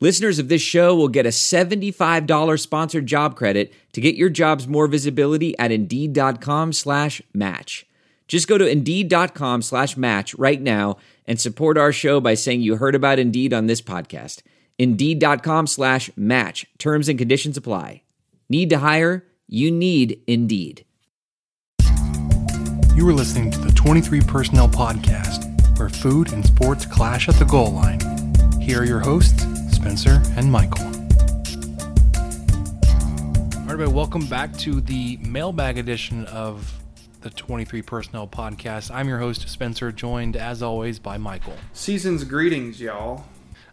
Listeners of this show will get a $75 sponsored job credit to get your jobs more visibility at Indeed.com slash match. Just go to Indeed.com slash match right now and support our show by saying you heard about Indeed on this podcast. Indeed.com slash match. Terms and conditions apply. Need to hire? You need Indeed. You are listening to the 23 Personnel Podcast, where food and sports clash at the goal line. Here are your hosts, Spencer and Michael. All right, everybody, welcome back to the mailbag edition of the 23 Personnel Podcast. I'm your host, Spencer, joined as always by Michael. Season's greetings, y'all.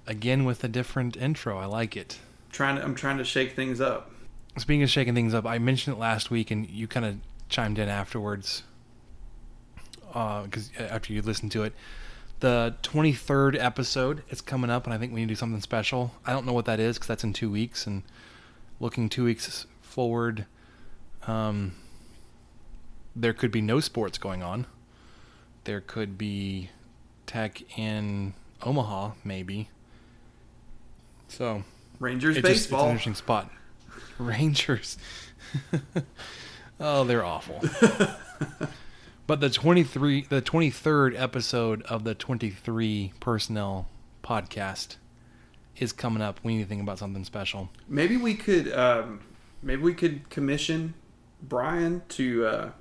Again with a different intro. I like it. Trying to, I'm trying to shake things up. Speaking of shaking things up, I mentioned it last week and you kind of chimed in afterwards because uh, after you listened to it. The 23rd episode is coming up, and I think we need to do something special. I don't know what that is because that's in two weeks, and looking two weeks forward, um, there could be no sports going on. There could be tech in Omaha, maybe. So Rangers it's just- baseball. it's an interesting spot. Rangers. oh, they're awful. but the 23 the 23rd episode of the 23 personnel podcast is coming up. We need to think about something special. maybe we could, um, maybe we could commission Brian to, uh,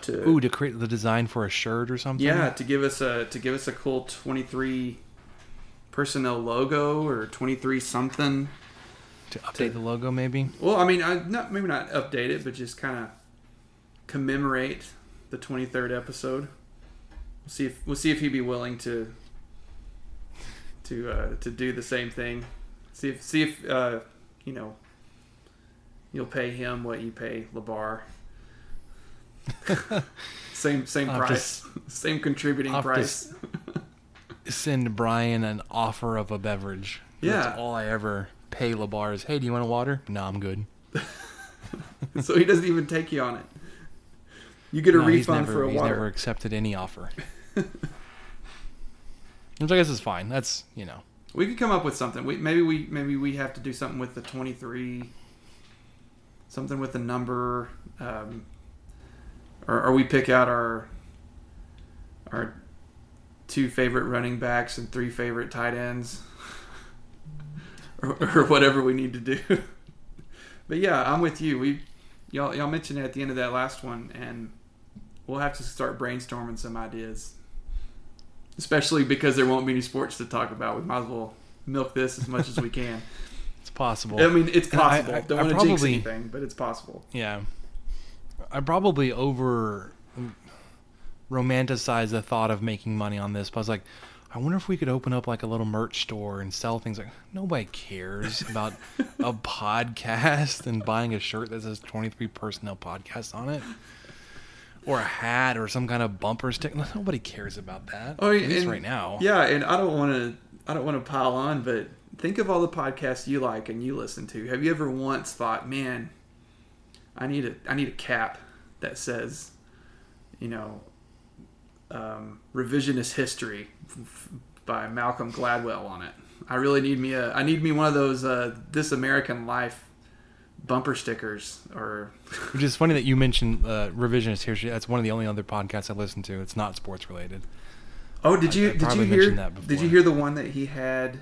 to Ooh, to create the design for a shirt or something. yeah, to give us a to give us a cool 23 personnel logo or 23 something. To update the logo, maybe. Well, I mean, I, not maybe not update it, but just kind of commemorate the 23rd episode. We'll see if we'll see if he'd be willing to to uh, to do the same thing. See if see if uh, you know you'll pay him what you pay Labar. same same I'll price, same contributing I'll price. Send Brian an offer of a beverage. Yeah, That's all I ever pay Labar is, hey, do you want a water? No, I'm good. so he doesn't even take you on it. You get a No, he's refund never, for a while. he's water. never accepted any offer. Which I guess is fine. That's, you know. We could come up with something. We maybe we maybe we have to do something with the twenty three. Something with the number, um, or, or we pick out our our two favorite running backs and three favorite tight ends, or, or whatever we need to do. but yeah, I'm with you. We y'all y'all mentioned it at the end of that last one, and we'll have to start brainstorming some ideas especially because there won't be any sports to talk about. We might as well milk this as much as we can. It's possible. I mean, it's And I- possible. I- Don't I want to jinx anything, but it's possible. Yeah. I probably over mm, romanticize the thought of making money on this, but I was like, I wonder if we could open up like a little merch store and sell things like nobody cares about a podcast and buying a shirt that says 23 personnel podcast on it. Or a hat or some kind of bumper stick. Nobody cares about that. Oh, At least and- right now. Yeah, and I don't want to. I don't want to pile on, but think of all the podcasts you like and you listen to. Have you ever once thought, man, I need a I need a cap that says, you know, um, revisionist history by Malcolm Gladwell on it. I really need me a I need me one of those uh, This American Life bumper stickers or Which is funny that you mentioned uh, revisionist history. That's one of the only other podcasts I listen to. It's not sports related. Oh, did you I did you hear that did you hear the one that he had?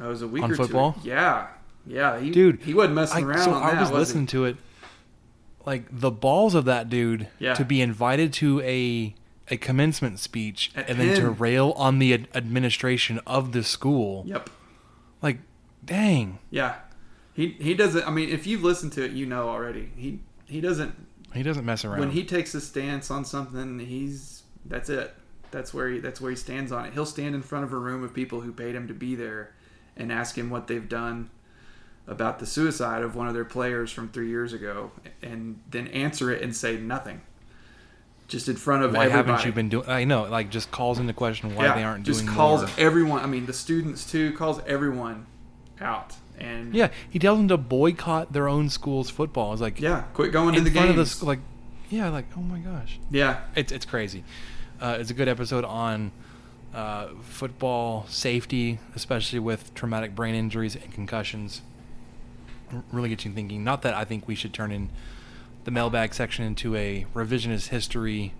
It was a week On or football? two. Yeah, yeah, he, Dude, he wasn't messing I, around so on I that. was was listening he? to it. Like the balls of that dude Yeah. to be invited to a a commencement speech At and then to rail on the ad- administration of the school. Yep. Like, dang, Yeah, he he doesn't. I mean, if you've listened to it, you know already. He he doesn't. he doesn't mess around. When he takes a stance on something, he's that's it. That's where he that's where he stands on it. He'll stand in front of a room of people who paid him to be there, and ask him what they've done. about the suicide of one of their players from three years ago, and then answer it and say nothing, just in front of Why everybody. haven't you been doing? I know, like just calls into question why yeah, they aren't just doing Just calls more. everyone. I mean, the students too calls everyone out, and Yeah, he tells them to boycott their own school's football. It's like yeah, quit going to the front games. of the like, yeah, like oh my gosh, yeah, it's it's crazy. Uh, it's a good episode on uh, football safety, especially with traumatic brain injuries and concussions. R- really gets you thinking. Not that I think we should turn in the mailbag section into a revisionist history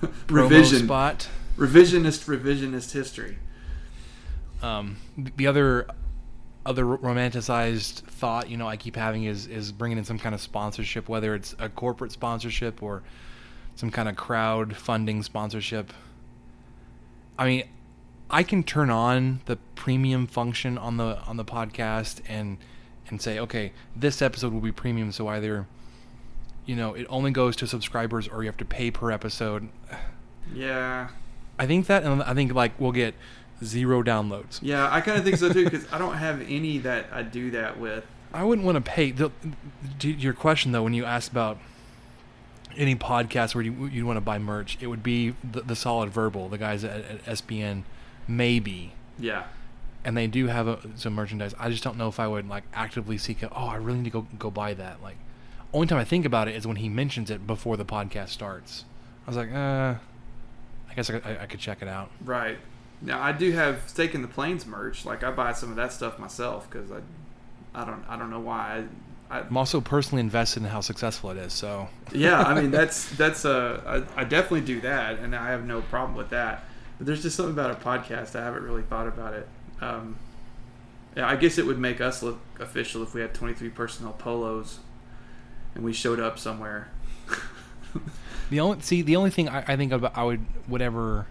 revision, spot. revisionist, revisionist history. Um, the other other romanticized thought, you know, I keep having is is bringing in some kind of sponsorship, whether it's a corporate sponsorship or some kind of crowd funding sponsorship. I mean, I can turn on the premium function on the on the podcast and and say, okay, this episode will be premium, so either you know it only goes to subscribers or you have to pay per episode. Yeah, I think that, and I think like we'll get zero downloads. yeah, I kind of think so too because I don't have any that I do that with. I wouldn't want to pay. The, your question though, when you asked about any podcast where you you want to buy merch, it would be the, the Solid Verbal, the guys at, at SPN, maybe, Yeah, and they do have a, some merchandise. I just don't know if I would like actively seek it. Oh, I really need to go go buy that. Like, only time I think about it is when he mentions it before the podcast starts. I was like, uh, I guess I, I, I could check it out. right. Now I do have Stake in the Plains merch. Like I buy some of that stuff myself because I, I don't, I don't know why. I, I, I'm also personally invested in how successful it is. So yeah, I mean that's that's uh, I, I definitely do that, and I have no problem with that. But there's just something about a podcast I haven't really thought about it. Um, yeah, I guess it would make us look official if we had 23 personnel polos, and we showed up somewhere. The only see the only thing I, I think about I would would ever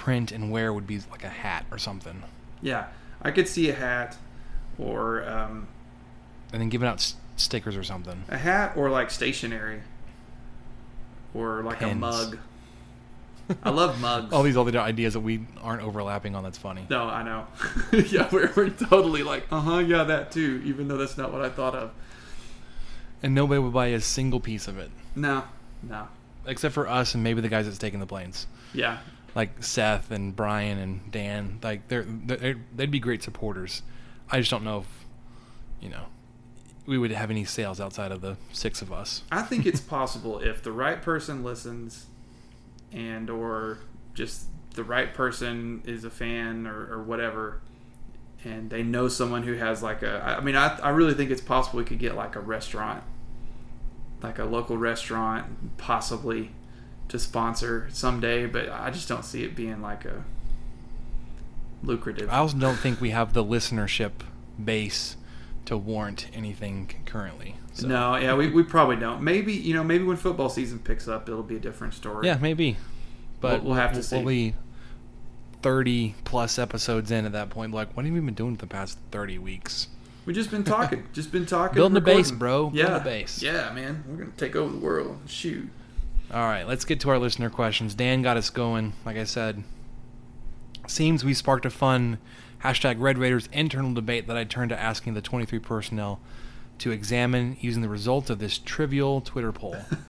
print and wear would be like a hat or something, yeah, I could see a hat, or um, and then giving out s- stickers or something. a hat, or like stationery, or like a mug. I love mugs. All these other ideas that we aren't overlapping on. That's funny. No, I know. yeah, we're, we're totally like, uh huh, yeah, that too, even though that's not what I thought of. And nobody would buy a single piece of it, No, no. except for us and maybe the guys that's taking the planes, Yeah, like Seth and Brian and Dan. Like they're, they're they'd be great supporters. I just don't know if you know we would have any sales outside of the six of us. I think it's possible if the right person listens and or just the right person is a fan or, or whatever and they know someone who has like a i mean I, I really think it's possible we could get like a restaurant like a local restaurant possibly to sponsor someday but i just don't see it being like a lucrative I also don't think we have the listenership base to warrant anything currently. So. no yeah we, we probably don't maybe you know maybe when football season picks up it'll be a different story Yeah, maybe. But We'll- we'll have to see. We'll be thirty plus episodes in at that point. Like, what have we been doing for the past thirty weeks? We've just been talking, just been talking, Building a base, bro. Yeah, Building a base. Yeah, man, we're gonna take over the world. Shoot. All right, let's get to our listener questions. Dan got us going. Like I said, seems we sparked a fun hashtag Red Raiders internal debate that I turned to asking the 23 personnel to examine using the results of this trivial Twitter poll.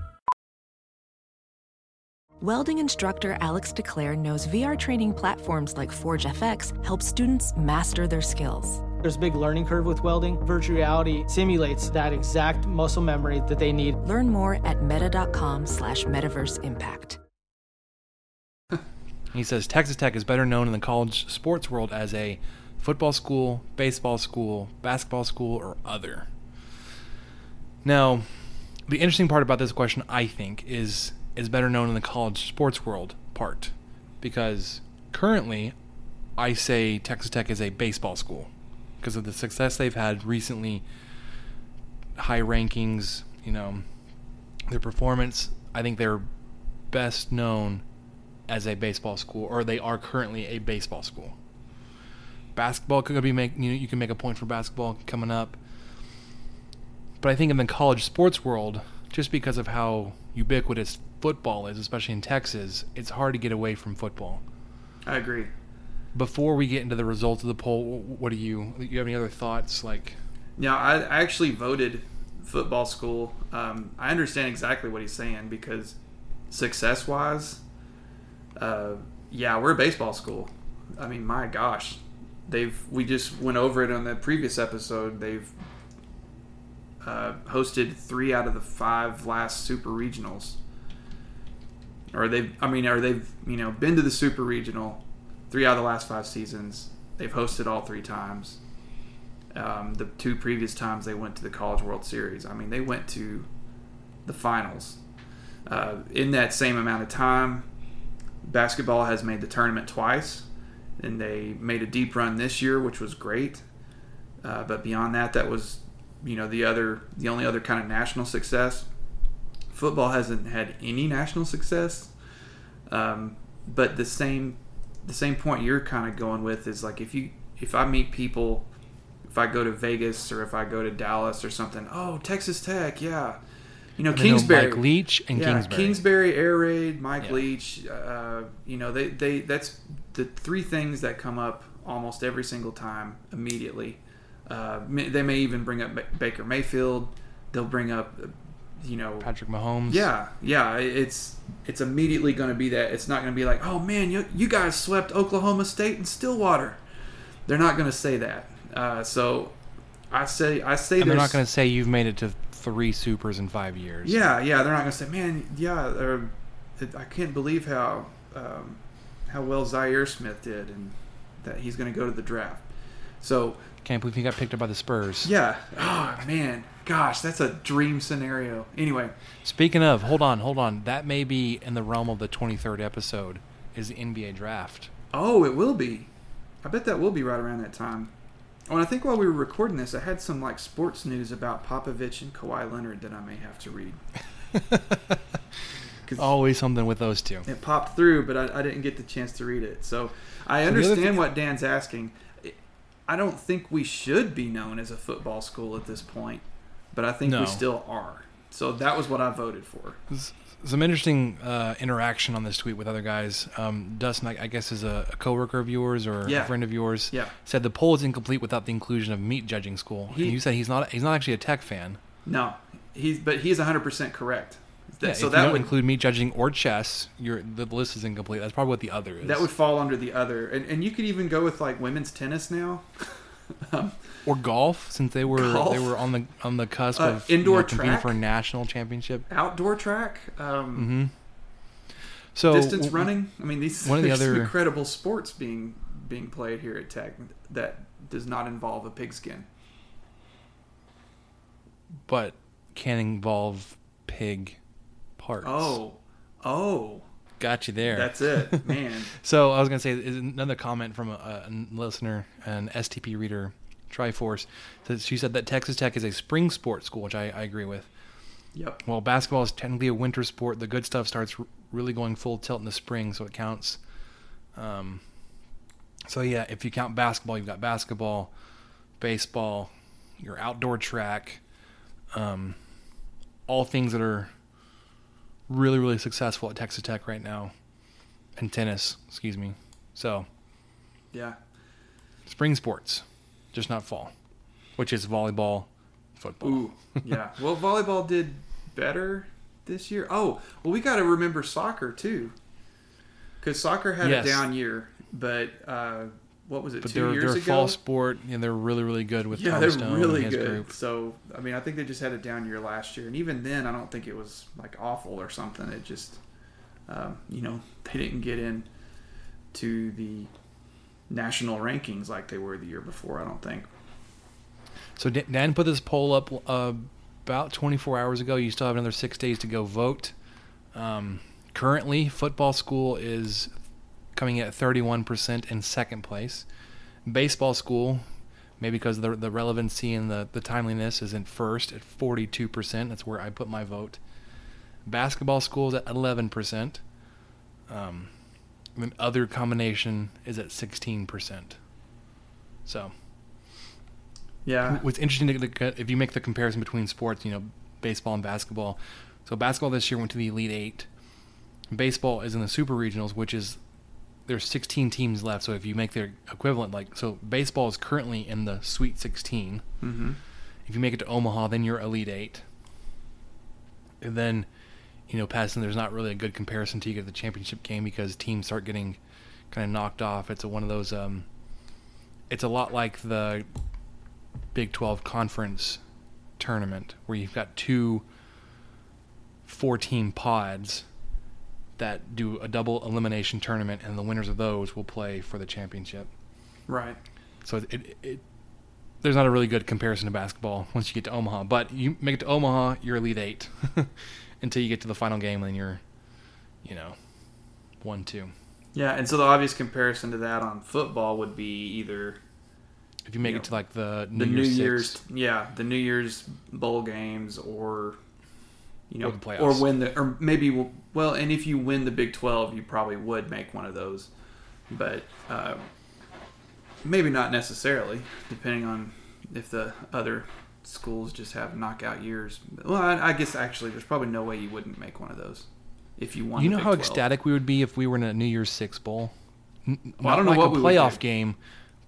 Welding instructor Alex DeClaire knows VR training platforms like Forge FX help students master their skills. There's a big learning curve with welding. Virtual reality simulates that exact muscle memory that they need. Learn more at meta.com slash metaverse impact. He says Texas Tech is better known in the college sports world as a football school, baseball school, basketball school, or other. Now, the interesting part about this question, I think, is is better known in the college sports world part, because currently, I say Texas Tech is a baseball school. because of the success they've had recently, high rankings, you know, their performance. I think they're best known as a baseball school, or they are currently a baseball school. Basketball could be make you know, you can make a point for basketball coming up, but I think in the college sports world, just because of how ubiquitous football is, especially in Texas, it's hard to get away from football. I agree. Before we get into the results of the poll, what do you you have any other thoughts? Like, yeah, I, I actually voted football school. Um, I understand exactly what he's saying because success wise, uh, yeah, we're a baseball school. I mean, my gosh, they've we just went over it on the previous episode. They've uh, hosted three out of the five last super regionals, or they've I mean, or they've you know been to the super regional three out of the last five seasons. They've hosted all three times. Um, the two previous times they went to the College World Series. I mean, they went to the finals. Uh, in that same amount of time, basketball has made the tournament twice, and they made a deep run this year, which was great. Uh, but beyond that, that was, you know, the other, the only other kind of national success. Football hasn't had any national success, um, but the same, the same point you're kind of going with is like if you, if I meet people if I go to Vegas or if I go to Dallas or something, oh, Texas Tech, yeah. You know, Kingsbury. Mike Leach and yeah, Kingsbury. Kingsbury, Air Raid, Mike Yeah. Leach. Uh, you know, they, they that's the three things that come up almost every single time immediately. Uh, they may even bring up Baker Mayfield. They'll bring up, you know, Patrick Mahomes. yeah, yeah. It's it's immediately going to be that. It's not going to be like, oh man, you you guys swept Oklahoma State and Stillwater. They're not going to say that. Uh, so I say I say and they're not going to say you've made it to three supers in five years. Yeah, yeah. They're not going to say, man, yeah. Or, I can't believe how um, how well Zhaire Smith did, and that he's going to go to the draft. So Can't believe he got picked up by the Spurs. yeah. Oh man, gosh, that's a dream scenario. Anyway, Speaking of, hold on, hold on. That may be in the realm of the 23rd episode. Is the NBA draft? Oh, it will be. I bet that will be right around that time. Oh, and I think while we were recording this, I had some like sports news about Popovich and Kawhi Leonard that I may have to read. Always something with those two. it popped through, but I, I didn't get the chance to read it. So I understand what Dan's asking. I don't think we should be known as a football school at this point, but I think No. we still are. So that was what I voted for. Some interesting uh, interaction on this tweet with other guys. Um, Dustin, I, I guess, is a, a coworker of yours or Yeah. a friend of yours. Yeah. Said the poll is incomplete without the inclusion of meat judging school. He- and you said he's not. He's not actually a tech fan. No, he's but he's 100% correct. Yeah, so if that you don't would include me judging or chess, your the list is incomplete. That's probably what the other is. that would fall under the other, and and you could even go with like women's tennis now. or golf, since they were Golf? they were on the on the cusp Uh, of you indoor know, competing track? for a national championship. Outdoor track, um, So distance w- running. I mean, these one of the other- incredible sports being being played here at Tech that does not involve a pigskin. but can involve pig parts. Oh, oh, got you there. that's it, man. So I was gonna say is another comment from a, a listener, an STP reader, Triforce. So she said that Texas Tech is a spring sport school, which I, I agree with. Yep. Well, basketball is technically a winter sport. The good stuff starts r- really going full tilt in the spring, so it counts. Um, so yeah, if you count basketball, you've got basketball, baseball, your outdoor track, um, all things that are really really successful at Texas Tech right now, and tennis, excuse me. So Yeah. spring sports, just not fall, which is volleyball, football. Ooh, yeah. Well, volleyball did better this year. Oh, well, we got to remember soccer too, because soccer had Yes. a down year. But uh, what was it? But 2 they're years they're a ago. fall sport, and they're really really good with yeah, Tom they're Stone really and his good. group. So, I mean, I think they just had a down year last year, and even then, I don't think it was like awful or something. It just, um, you know, they didn't get in to the national rankings like they were the year before. I don't think. So Dan- Dan put this poll up uh, about 24 hours ago. You still have another six days to go vote. Um, currently, football school is coming at 31% in second place. Baseball school maybe because the the relevancy and the the timeliness is in first at 42%. That's where I put my vote. Basketball school is at 11%. Um, and then other combination is at 16%. So Yeah. what's interesting to, to- if you make the comparison between sports, you know, baseball and basketball. So basketball this year went to the Elite Eight. Baseball is in the Super Regionals, which is there's 16 teams left. So if you make their equivalent, like so, baseball is currently in the Sweet 16. Mm-hmm. If you make it to Omaha, then you're Elite Eight. And then, you know, passing there's not really a good comparison to you get the championship game because teams start getting kind of knocked off. It's a, one of those. Um, it's a lot like the Big 12 conference tournament where you've got two four team pods that do a double elimination tournament and the winners of those will play for the championship. Right. So it, it, it there's not a really good comparison to basketball once you get to Omaha, but you make it to Omaha, you're elite 8 until you get to the final game and then you're you know 1 2. Yeah, and so the obvious comparison to that on football would be either If you make Yeah. it to like the New, the New Year's, Year's, Six, yeah, the New Year's bowl games, or you know, Or the playoffs. or win the, or maybe well, and if you win the Big Twelve, you probably would make one of those, but uh, maybe not necessarily, depending on if the other schools just have knockout years. Well, I, I guess actually, there's probably no way you wouldn't make one of those if you won. You know how 12. ecstatic we would be if we were in a New Year's Six bowl. N- Well, I don't know like what a playoff game,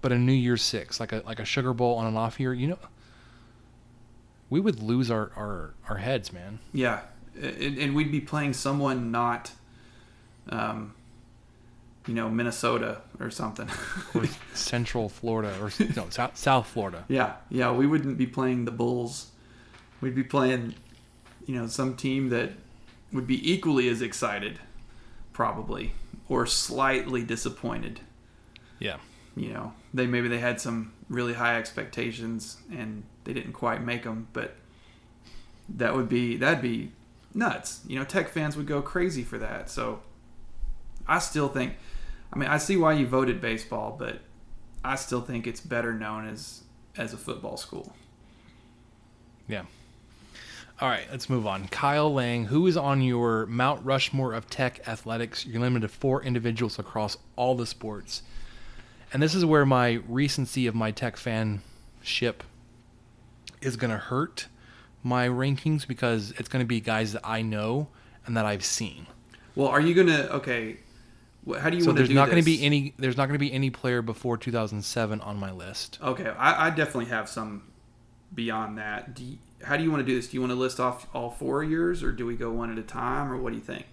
but a New Year's Six, like a like a Sugar Bowl on an off year. You know, we would lose our our, our heads, man. Yeah, and, and we'd be playing someone not, um, you know, Minnesota or something. Or Central Florida or no South, South Florida. yeah, yeah, we wouldn't be playing the Bulls. We'd be playing, you know, some team that would be equally as excited, probably, or slightly disappointed. Yeah. You know, they maybe they had some really high expectations and they didn't quite make them, but that would be that'd be nuts. You know, Tech fans would go crazy for that. So I still think I mean, I see why you voted baseball, but I still think it's better known as as a football school. Yeah. All right, let's move on. Kyle Lang, who is on your Mount Rushmore of Tech athletics? You're limited to four individuals across all the sports. And this is where my recency of my Tech fanship is going to hurt my rankings because it's going to be guys that I know and that I've seen. Well, are you gonna okay? How do you So want to there's do not going to this? be any there's not going to be any player before 2007 on my list. Okay, I, I definitely have some beyond that. Do you, how do you want to do this? Do you want to list off all four years, or do we go one at a time, or what do you think?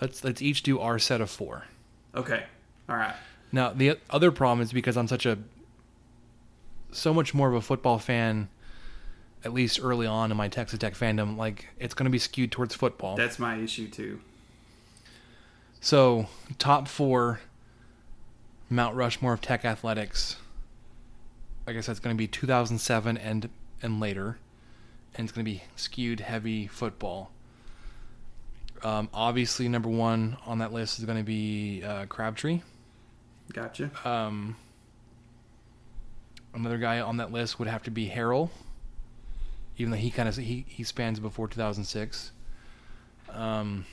Let's let's each do our set of 4. Okay, all right. Now the other problem is because I'm such a so much more of a football fan, at least early on in my Texas Tech fandom. Like it's going to be skewed towards football. That's my issue too. so top four, Mount Rushmore of Tech athletics. I guess that's going to be 2007 and and later, and it's going to be skewed heavy football. Um, obviously, number one on that list is going to be uh, Crabtree. Gotcha. Um, another guy on that list would have to be Harrell, even though he kind of he, he spans before 2006. Um,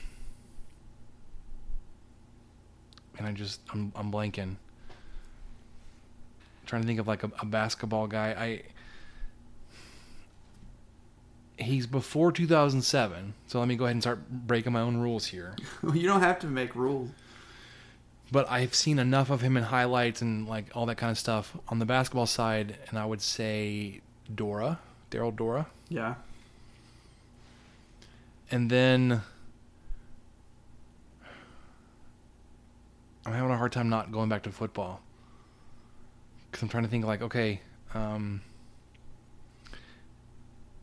and I just I'm I'm blanking. trying to think of like a, a basketball guy. I he's before 2007, so let me go ahead and start breaking my own rules here you don't have to make rules. But I've seen enough of him in highlights and like all that kind of stuff on the basketball side, and I would say Dora, Daryl Dora, Yeah. and then I'm having a hard time not going back to football because I'm trying to think like, okay, um,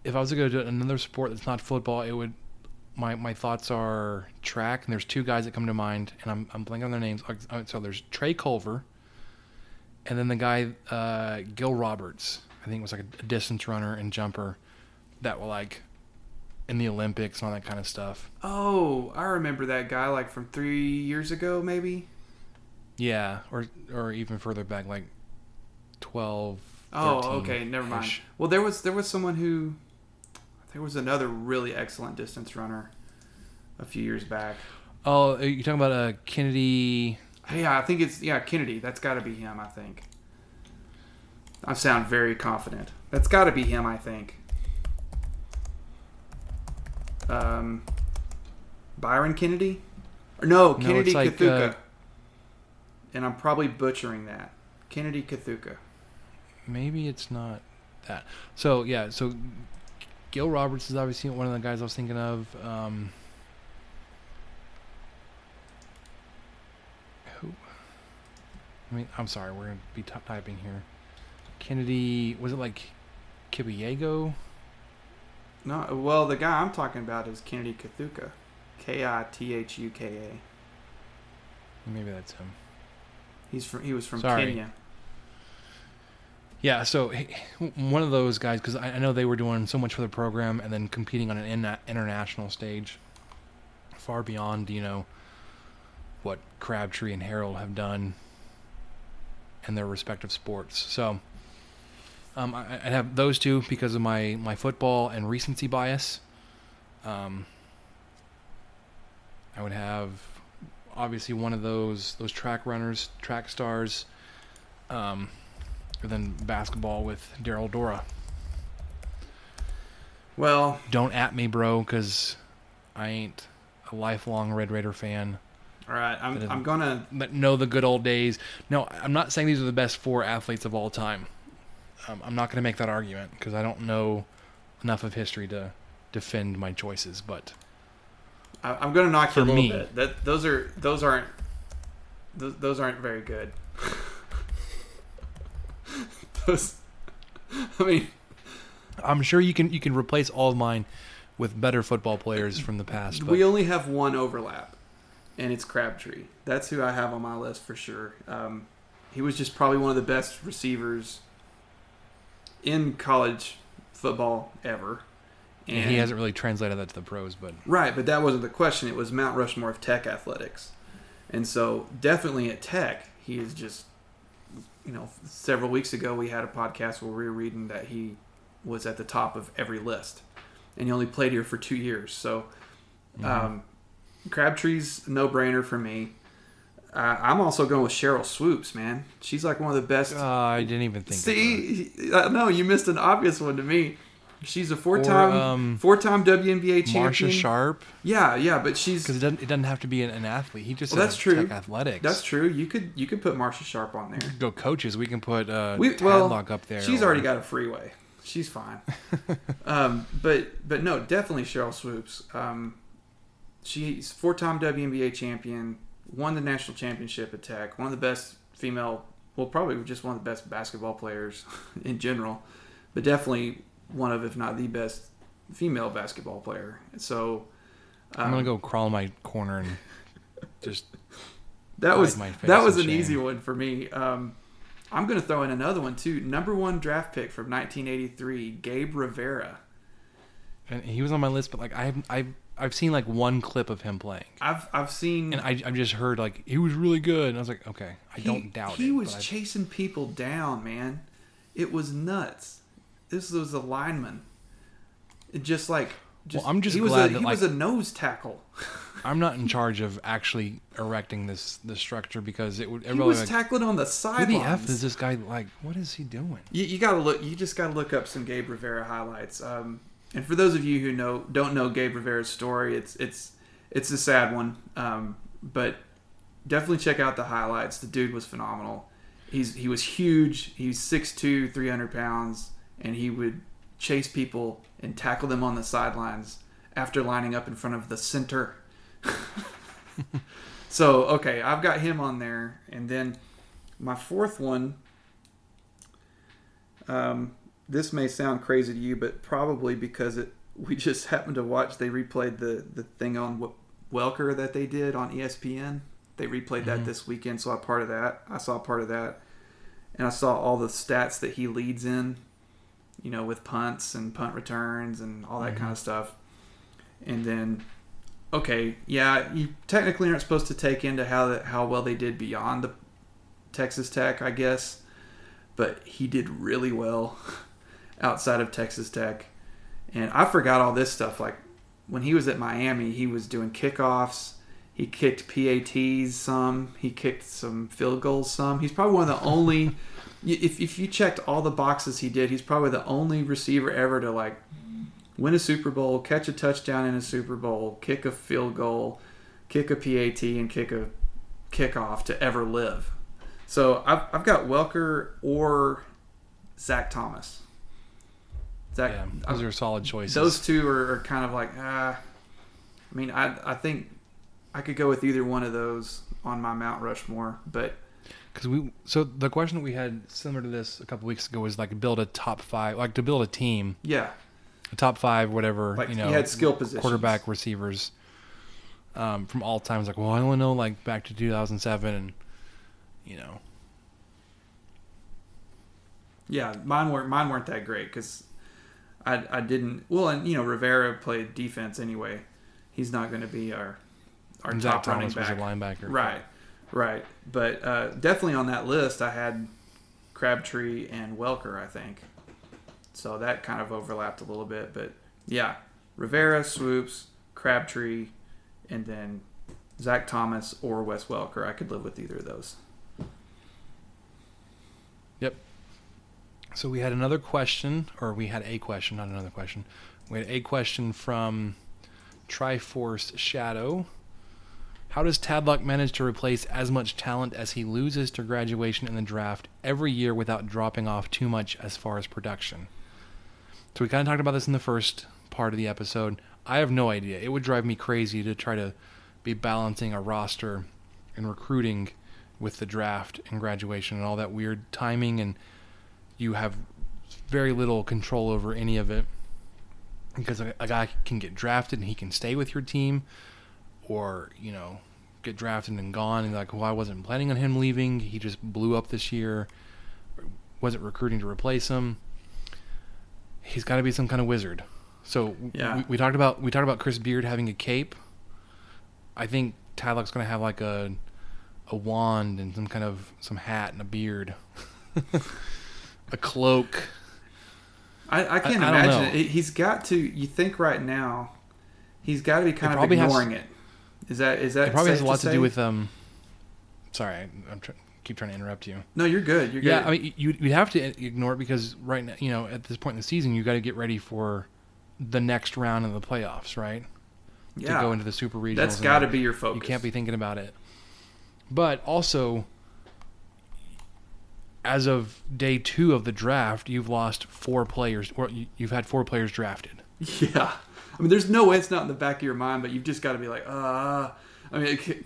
if I was to go to another sport that's not football, it would. My, my thoughts are track, and there's two guys that come to mind, and I'm, I'm blanking on their names. Uh, So there's Trey Culver, and then the guy uh, Gil Roberts. I think was like a distance runner and jumper that were like in the Olympics and all that kind of stuff. Oh, I remember that guy like from three years ago, maybe. Yeah, or or even further back, like 12. Oh, okay, never mind. Well, there was there was someone who there was another really excellent distance runner a few years back. Oh, you're you talking about uh, Kennedy? Yeah, I think it's yeah Kennedy. That's got to be him. I think. I sound very confident. That's got to be him. I think. Um, Byron Kennedy, or no, Kennedy it's like, Kithuka. uh, and I'm probably butchering that. Kennedy Kithuka. Maybe it's not that. So yeah, so Gil Roberts is obviously one of the guys I was thinking of. Um, who? I mean, I'm sorry, we're gonna be t- typing here. Kennedy was it like Kibiego? No, well, the guy I'm talking about is Kennedy Kithuka, K I T H U K A. Maybe that's him. He's from he was from Sorry. Kenya. Yeah, so one of those guys, because I, know they were doing so much for the program and then competing on an international stage, far beyond you know what Crabtree and Harrell have done in their respective sports. So um, I, I have those two because of my my football and recency bias. Um, I would have obviously one of those those track runners, track stars. Um, and then basketball with Daryl Dora. Well, Don't at me, bro, because I ain't a lifelong Red Raider fan. all right, I'm I'm gonna But know the good old days. No, I'm not saying these are the best four athletes of all time. Um, I'm not going to make that argument because I don't know enough of history to defend my choices. But I- I'm gonna knock you a For little me. bit. That those are those aren't those, those aren't very good. those, I mean, I'm sure you can you can replace all of mine with better football players from the past. But we only have one overlap, and it's Crabtree. That's who I have on my list for sure. Um, he was just probably one of the best receivers in college football ever. and he hasn't really translated that to the pros. But Right, but that wasn't the question. It was Mount Rushmore of Tech athletics. And so, definitely at Tech, he is just, you know, several weeks ago we had a podcast where we were reading that he was at the top of every list. And he only played here for two years. So, um, Crabtree's no brainer for me. Uh, I'm also going with Sheryl Swoopes, man. She's like one of the best. uh, I didn't even think. See, no, you missed an obvious one to me. She's a four-time, um, four-time WNBA champion. Marsha Sharp, Yeah, yeah, but she's because it doesn't it doesn't have to be an, an athlete. He just Well, that's true. Athletics. That's true. You could you could put Marsha Sharp on there. Go coaches. We can put uh, We well, Tadlock up there. she's or- already got a freeway. She's fine. um, but but no, definitely Sheryl Swoopes. Um, she's four-time WNBA champion, won the national championship at Tech. One of the best female, well, probably just one of the best basketball players in general, but definitely one of, if not the best, female basketball player. So I'm um, gonna go crawl in my corner and just That was that was an shame. easy one for me. Um, I'm going to throw in another one too. Number one draft pick from 1983, Gabe Rivera. and he was on my list, but like I've I've I've seen like one clip of him playing, I've I've seen. and I I've just heard like he was really good, and I was like, okay, I he, don't doubt he it. He was chasing people down, man. It was nuts. This was a lineman. It just like. Just, I'm just he was glad a, that, he was a nose tackle. I'm not in charge of actually erecting this this structure because it would He was like, tackling on the sidelines. who the f is this guy like? What is he doing? You, you gotta look. You just gotta look up some Gabe Rivera highlights. Um, and for those of you who know don't know Gabe Rivera's story, it's it's it's a sad one. Um, but definitely check out the highlights. The dude was phenomenal. He's he was huge. He's 6'2", 300 pounds, and he would chase people and tackle them on the sidelines after lining up in front of the center. so okay, I've got him on there, and then my fourth one. Um, this may sound crazy to you, but probably because it we just happened to watch. They replayed the the thing on Wel- Welker that they did on ESPN. They replayed that this weekend, so I part of that. I saw part of that, and I saw all the stats that he leads in. You know, with punts and punt returns and all that kind mm-hmm. of stuff. And then, okay, yeah, you technically aren't supposed to take into how that how well they did beyond the Texas Tech, I guess. but he did really well outside of Texas Tech. And I forgot all this stuff. Like when he was at Miami, he was doing kickoffs. He kicked PATs some. He kicked some field goals some. He's probably one of the only. If, if you checked all the boxes he did, he's probably the only receiver ever to like win a Super Bowl, catch a touchdown in a Super Bowl, kick a field goal, kick a PAT, and kick a kickoff to ever live. So I've, I've got Welker or Zach Thomas. Zach, Yeah, those are solid choices. those two are, are kind of like ah. I mean, I I think I could go with either one of those on my Mount Rushmore, but Because we, so the question we had similar to this a couple weeks ago was like build a top five, like to build a team, yeah, a top five, whatever Like, you you know, had skill positions. quarterback, receivers, um, from all times. Like, well, I only know like back to 2007, and you know, yeah, mine weren't mine weren't that great because I I didn't well, and you know Rivera played defense anyway. He's not going to be our our and top Zach running Thomas back. linebacker, Right, right. But uh, definitely on that list, I had Crabtree and Welker. I think so. That kind of overlapped a little bit, but yeah, Rivera, Swoopes, Crabtree, and then Zach Thomas or Wes Welker. I could live with either of those. Yep. So we had another question, or we had a question, not another question. We had a question from Triforce Shadow. How does Tadlock manage to replace as much talent as he loses to graduation in the draft every year without dropping off too much as far as production? So we kind of talked about this in the first part of the episode. I have no idea. It would drive me crazy to try to be balancing a roster and recruiting with the draft and graduation and all that weird timing and you have very little control over any of it because a, a guy can get drafted and he can stay with your team or you know get drafted and gone and like well I wasn't planning on him leaving he just blew up this year wasn't recruiting to replace him he's got to be some kind of wizard so Yeah. we, we talked about we talked about Chris Beard having a cape I think Tadlock's going to have like a a wand and some kind of some hat and a beard a cloak I, I can't I- I imagine it. He's got to. You think right now, he's got to be kind of probably has- ignoring it. Is that is that It probably has a lot to, say? do with um. Sorry, I- I'm try- keep trying to interrupt you. No, you're good. You're good. Yeah, good. I mean, you you'd have to ignore it because right now, you know, at this point in the season, you got to get ready for the next round of the playoffs, right? yeah. To go into the super regionals. That's got to be your focus. You can't be thinking about it. But also, as of day two of the draft, you've lost four players, or you- you've had four players drafted. Yeah. I mean, there's no way it's not in the back of your mind, but you've just got to be like, uh. I mean, I can't,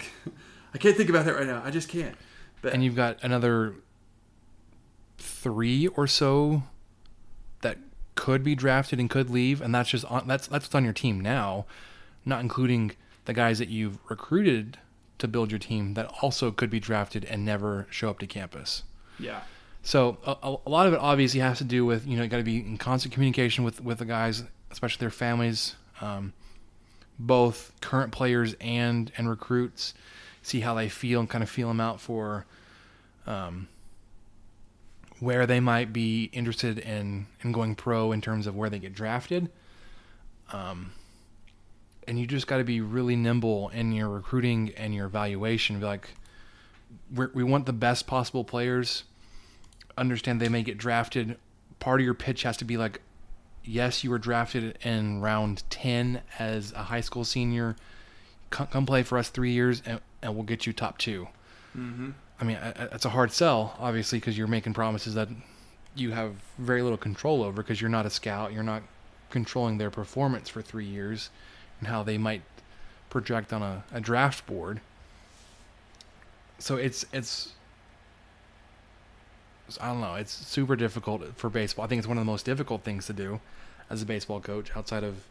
I can't think about that right now. I just can't. But and you've got another three or so that could be drafted and could leave, and that's just on, that's that's what's on your team now, not including the guys that you've recruited to build your team that also could be drafted and never show up to campus. yeah. So a, a- a lot of it obviously has to do with you know you got to be in constant communication with with the guys, especially their families, um, both current players and and recruits. See how they feel and kind of feel them out for um, where they might be interested in in going pro in terms of where they get drafted. Um, and you just got to be really nimble in your recruiting and your evaluation. Be like, we want the best possible players understand they may get drafted. Part of your pitch has to be like, yes, you were drafted in round 10 as a high school senior. Come, come play for us three years and, and we'll get you top 2 Mm-hmm. I mean, I- I- that's a hard sell, obviously, because you're making promises that you have very little control over because you're not a scout. You're not controlling their performance for three years and how they might project on a, a draft board. So it's it's I don't know. It's super difficult for baseball. I think it's one of the most difficult things to do as a baseball coach outside of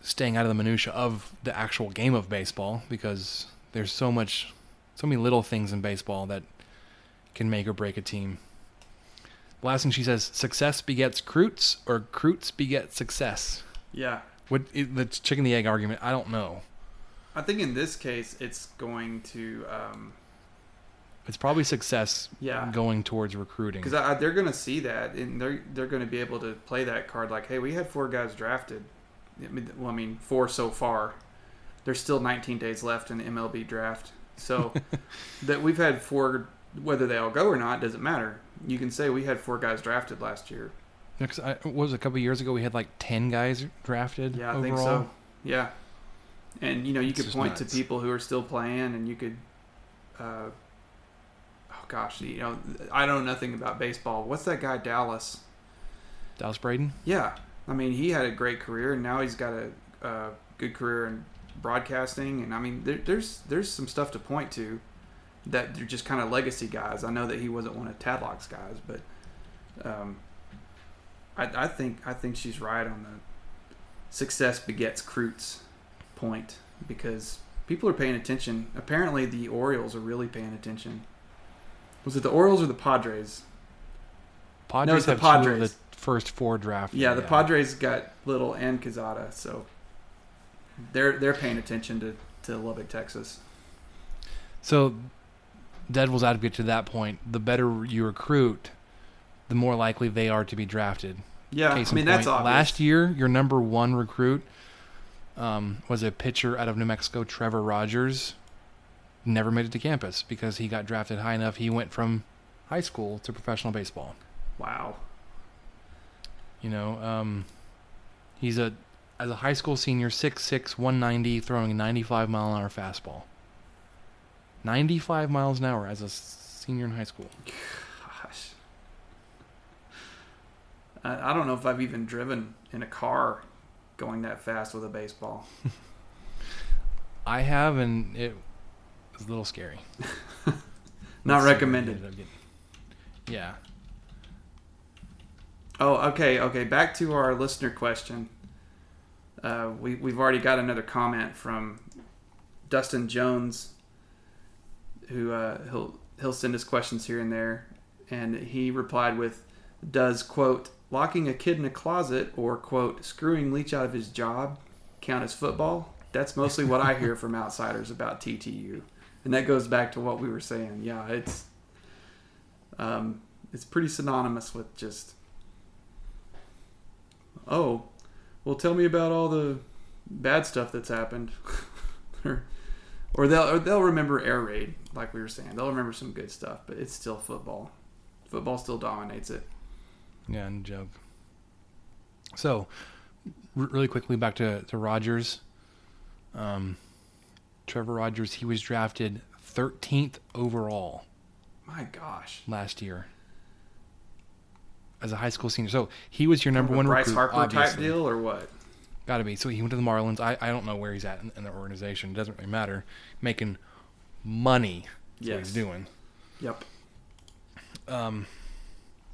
staying out of the minutia of the actual game of baseball because there's so much so many little things in baseball that can make or break a team. Last thing she says, success begets croots or croots beget success. Yeah. What the chicken the egg argument, I don't know. I think in this case, it's going to. Um, It's probably success Yeah. going towards recruiting. because they're going to see that and they're they're going to be able to play that card like, hey, we had four guys drafted. I mean, well, I mean, four so far. There's still 19 days left in the MLB draft, so that we've had four. Whether they all go or not doesn't matter. You can say we had four guys drafted last year. Because I, what was it, a couple years ago we had like ten guys drafted. Yeah, I overall. think so. Yeah, and you know you It's could point nuts. to people who are still playing, and you could. Uh, gosh, you know I know nothing about baseball. What's that guy Dallas? Dallas Braden. Yeah, I mean he had a great career, and now he's got a, a good career in broadcasting, and I mean there, there's there's some stuff to point to that they're just kind of legacy guys. I know that he wasn't one of Tadlock's guys, but um, I, I think I think she's right on the success begets Krutz point because people are paying attention. Apparently, the Orioles are really paying attention. Was it the Orioles or the Padres? Padres it's the have two of Padres. the first four drafted. Yeah, the Padres got Little and Kazada, so they're they're paying attention to, to Lubbock, Texas. So, devil's advocate to that point, the better you recruit, the more likely they are to be drafted. Yeah, Case I mean that's obvious. last year your number one recruit um, was a pitcher out of New Mexico, Trevor Rogers. Never made it to campus because he got drafted high enough. He went from high school to professional baseball. Wow. You know, um, he's a as a high school senior, 6'6", 190, throwing a 95 mile an hour fastball. 95 miles an hour as a senior in high school. Gosh. I, I don't know if I've even driven in a car going that fast with a baseball. I have, and it was a little scary. Not recommended. ended up getting- Yeah. Oh, okay, okay. Back to our listener question. Uh, we we've already got another comment from Dustin Jones, who uh, he'll he'll send us questions here and there, and he replied with, "Does quote locking a kid in a closet or quote screwing Leach out of his job count as football?" That's mostly what I hear from outsiders about TTU, and that goes back to what we were saying. Yeah, it's um, it's pretty synonymous with just oh, well, tell me about all the bad stuff that's happened, or, or they'll or they'll remember air raid, like we were saying. They'll remember some good stuff, but it's still football. Football still dominates it. Yeah, and joke. So, really quickly back to, to Rogers. Um, Trevor Rogers, he was drafted 13th overall My gosh, last year as a high school senior. So he was your number one Bryce recruit, Harper type deal or what? Got to be. So he went to the Marlins. I, I don't know where he's at in, in the organization. It doesn't really matter. Making money. That's what he's doing. Yep. Um,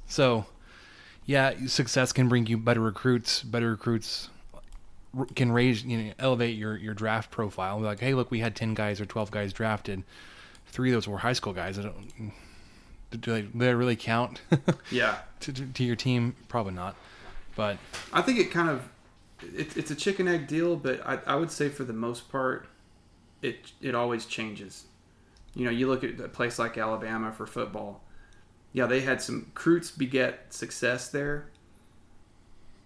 So, yeah, success can bring you better recruits. Better recruits can raise, you know, elevate your, your draft profile. Like, hey, look, we had ten guys or twelve guys drafted. Three of those were high school guys. I don't. Do they, do they really count Yeah, to, to, to your team? Probably not. But I think it kind of it, it's a chicken egg deal, but I, I would say for the most part, it it always changes. You know, you look at a place like Alabama for football. Yeah, they had some recruits beget success there.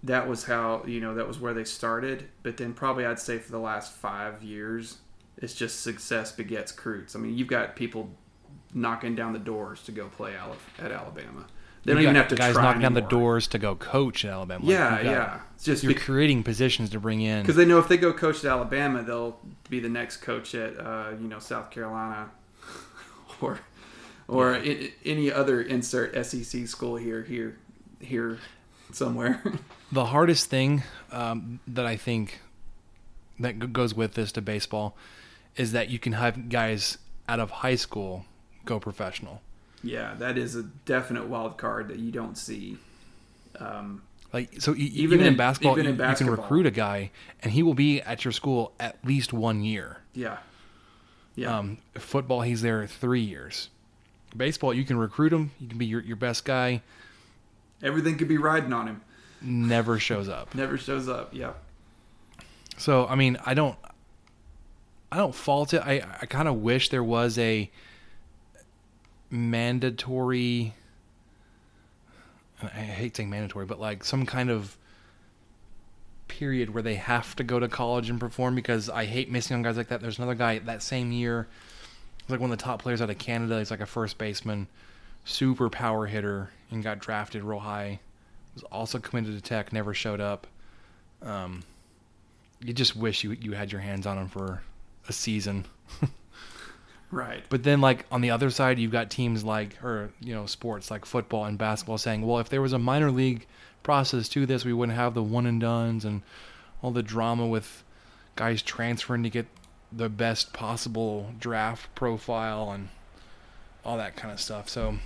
That was how you know that was where they started. But then probably I'd say for the last five years, it's just success begets recruits. I mean, you've got people knocking down the doors to go play at Alabama. They don't even have to guys knocking down the doors to go coach at Alabama. Yeah, you got- yeah. It's just You're bec- creating positions to bring in. because they know if they go coach at Alabama, they'll be the next coach at uh, you know South Carolina, or or i any other insert SEC school here here here somewhere. The hardest thing um, that I think that goes with this to baseball is that you can have guys out of high school go professional. yeah, that is a definite wild card that you don't see. Um, Like so, e- Even even, in, in- basketball, even in you, you can recruit a guy, and he will be at your school at least one year. yeah, yeah, Um, football, he's there three years. Baseball, you can recruit him. You can be your, your best guy. everything could be riding on him. Never shows up. Never shows up. Yeah, So I mean, I don't, I don't fault it. I I kind of wish there was a mandatory. I hate saying mandatory, but like some kind of period where they have to go to college and perform because I hate missing on guys like that. There's another guy that same year, like one of the top players out of Canada. He's like a first baseman, super power hitter, and got drafted real high. Was also committed to Tech, never showed up. Um, you just wish you you had your hands on him for a season. Right. But then, like on the other side, you've got teams like, or you know, sports like football and basketball saying, well, if there was a minor league process to this, we wouldn't have the one and duns and all the drama with guys transferring to get the best possible draft profile and all that kind of stuff. So,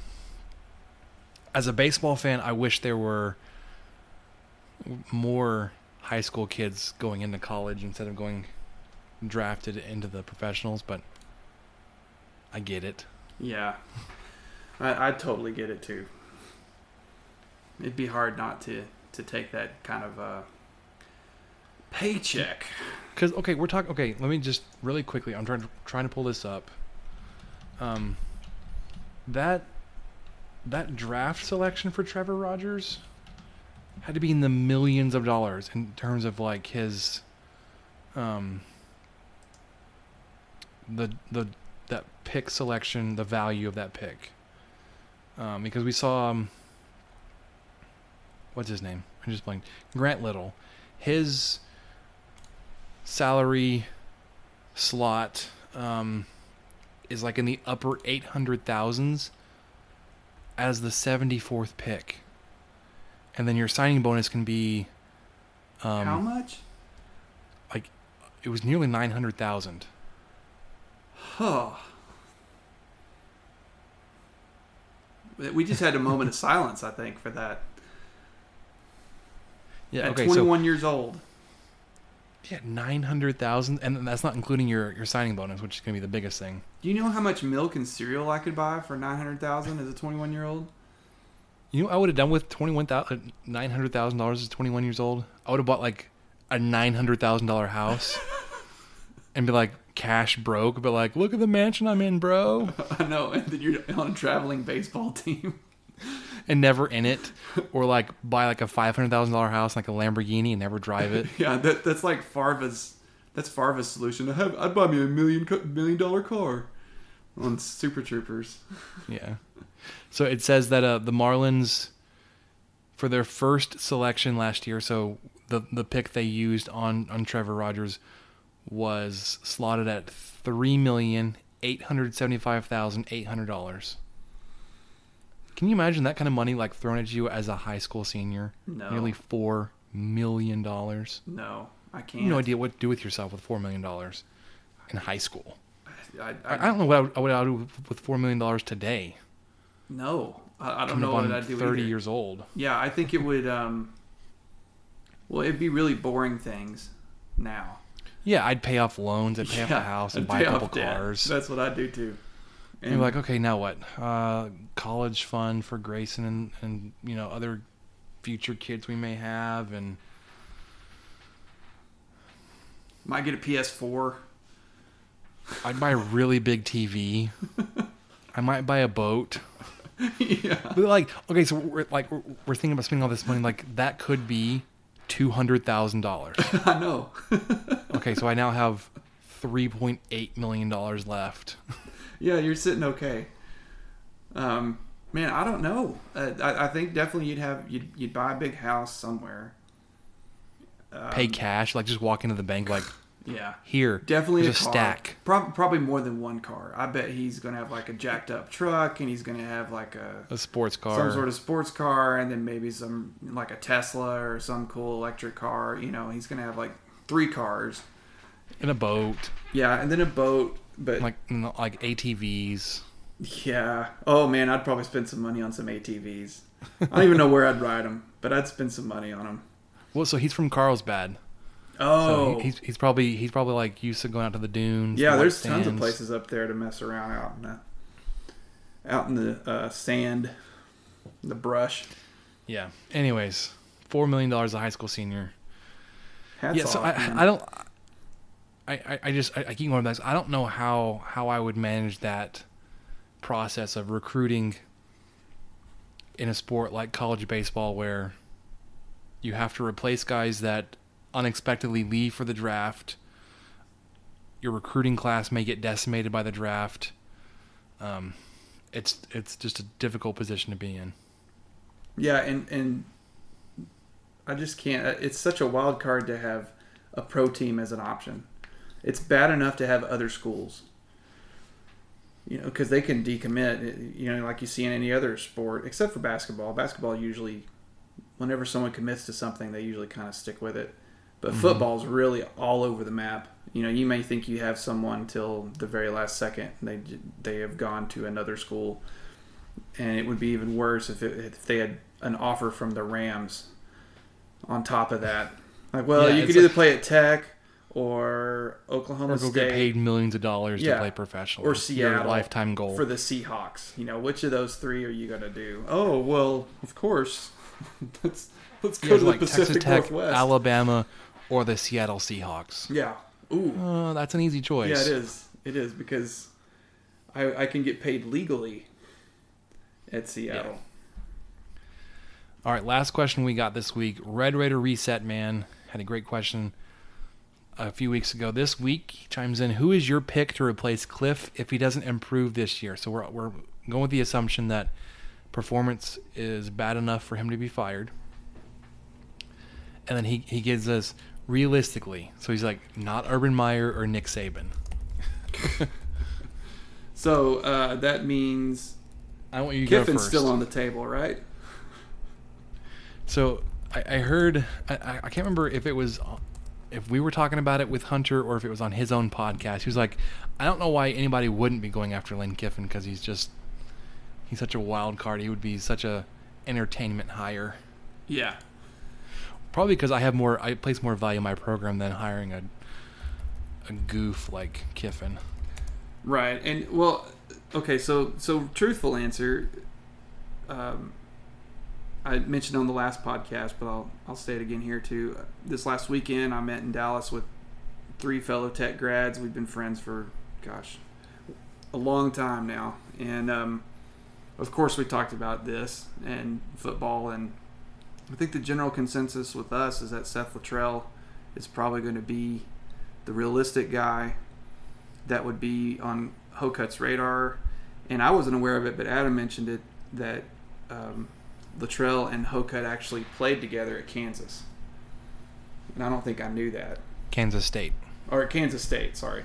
as a baseball fan, I wish there were more high school kids going into college instead of going drafted into the professionals, but I get it. Yeah. I, I totally get it too. It'd be hard not to to take that kind of uh, paycheck. Because okay, we're talking. Okay, let me just really quickly. I'm trying to, trying to pull this up. Um, that that draft selection for Trevor Rogers had to be in the millions of dollars in terms of like his um the the that pick selection, the value of that pick. Um, because we saw um, what's his name? I'm just playing Grant Little. His salary slot um, is like in the upper 800,000s as the 74th pick. And then your signing bonus can be um, How much? like it was nearly 900,000. Huh. We just had a moment of silence, I think, for that. Yeah, At okay, so 21 years old. Yeah, 900,000 and that's not including your your signing bonus, which is going to be the biggest thing. Do you know how much milk and cereal I could buy for 900,000 as a 21 year old? You know, what I would have done with twenty one thousand nine hundred thousand dollars as twenty one years old. I would have bought like a nine hundred thousand dollar house, and be like cash broke, but like, look at the mansion I'm in, bro, I know, and then you're on a traveling baseball team. And never in it, or like buy like a five hundred thousand dollar house, like a Lamborghini, and never drive it. Yeah, that, that's like Farva's. That's Farva's solution. I have, I'd buy me a million million dollar car on Super Troopers. yeah. So it says that uh, the Marlins, for their first selection last year, so the the pick they used on on Trevor Rogers was slotted at three million eight hundred seventy five thousand eight hundred dollars. Can you imagine that kind of money like thrown at you as a high school senior? No. Nearly four million dollars. No, I can't. You have no idea what to do with yourself with four million dollars in high school. I, I, I, don't know what I would, what I would do with four million dollars today. no, I, I don't Coming know what I'd do. thirty either. years old. Yeah, I think it would. Um, well, it'd be really boring things now. Yeah, I'd pay off loans, I'd pay off the house, and I'd buy a couple debt. cars. That's what I'd do too. And you're like, okay, now what? Uh, college fund for Grayson and, and you know other future kids we may have, and might get a PS4. I'd buy a really big TV. I might buy a boat. yeah, But like, okay, so we're like we're, we're thinking about spending all this money. Like that could be two hundred thousand dollars. I know. Okay, so I now have three point eight million dollars left. yeah, you're sitting okay. Um, man, I don't know. Uh, I, I think definitely you'd have you'd you'd buy a big house somewhere. Um, Pay cash, like just walk into the bank, like Yeah. here, Definitely a, car. stack. Prob- probably more than one car. I bet he's gonna have like a jacked up truck, and he's gonna have like a a sports car. some sort of sports car, and then maybe some like a Tesla or some cool electric car. You know, he's gonna have like three cars. in a boat, Yeah, and then a boat. But like like ATVs. yeah, oh man, I'd probably spend some money on some ATVs. I don't even know where I'd ride them, but I'd spend some money on them. Well, so he's from Carlsbad. So Oh, he- he's he's probably he's probably like used to going out to the dunes. yeah. the There's tons of places up there to mess around out in the out in the uh, sand, the brush. Yeah. Anyways, four million dollars a high school senior. Hats yeah. So off, man. I I don't. I, I, just I, I keep going back. I don't know how how I would manage that process of recruiting in a sport like college baseball where you have to replace guys that unexpectedly leave for the draft. Your recruiting class may get decimated by the draft. Um, it's it's just a difficult position to be in. Yeah, and and I just can't. It's such a wild card to have a pro team as an option. It's bad enough to have other schools, you know, because they can decommit. Eh, you know, like you see in any other sport, except for basketball. Basketball usually, whenever someone commits to something, they usually kind of stick with it. But mm-hmm. football's really all over the map. You know, you may think you have someone till the very last second. And they they have gone to another school and it would be even worse if, it, if they had an offer from the Rams on top of that. Like, well, Yeah, you could like- either play at Tech or Oklahoma Or go State get paid millions of dollars Yeah. to play professional. or Your Seattle lifetime goal. for the Seahawks. You know, which of those three are you going to do? Oh, well, of course. let's let's go it's to the Pacific Texas Tech, Northwest. Alabama, or the Seattle Seahawks. yeah. Ooh. Uh, that's an easy choice. Yeah, it is. It is because I I can get paid legally at Seattle. All right, last question we got this week. Red Raider Reset Man had a great question a few weeks ago. This week, he chimes in Who is your pick to replace Cliff if he doesn't improve this year? So we're, we're going with the assumption that performance is bad enough for him to be fired. And then he, he gives us realistically. So he's like, not Urban Meyer or Nick Saban. So uh, that means I want you to Kiffin's still on the table, right? So I, I heard I I can't remember if it was if we were talking about it with Hunter or if it was on his own podcast. He was like, I don't know why anybody wouldn't be going after Lane Kiffin because he's just he's such a wild card. He would be such a entertainment hire. Yeah. Probably because I have more I place more value in my program than hiring a a goof like Kiffin. Right. And well, okay. So so truthful answer. Um, I mentioned on the last podcast, but I'll I'll say it again here too. This last weekend, I met in Dallas with three fellow tech grads. We've been friends for gosh, a long time now, and um, of course we talked about this and football and I think the general consensus with us is that Seth Littrell is probably going to be the realistic guy that would be on Hocutt's radar. And I wasn't aware of it, but Adam mentioned it that um, Littrell and Hocutt actually played together at Kansas. And I don't think I knew that. Kansas State. Or at Kansas State, sorry.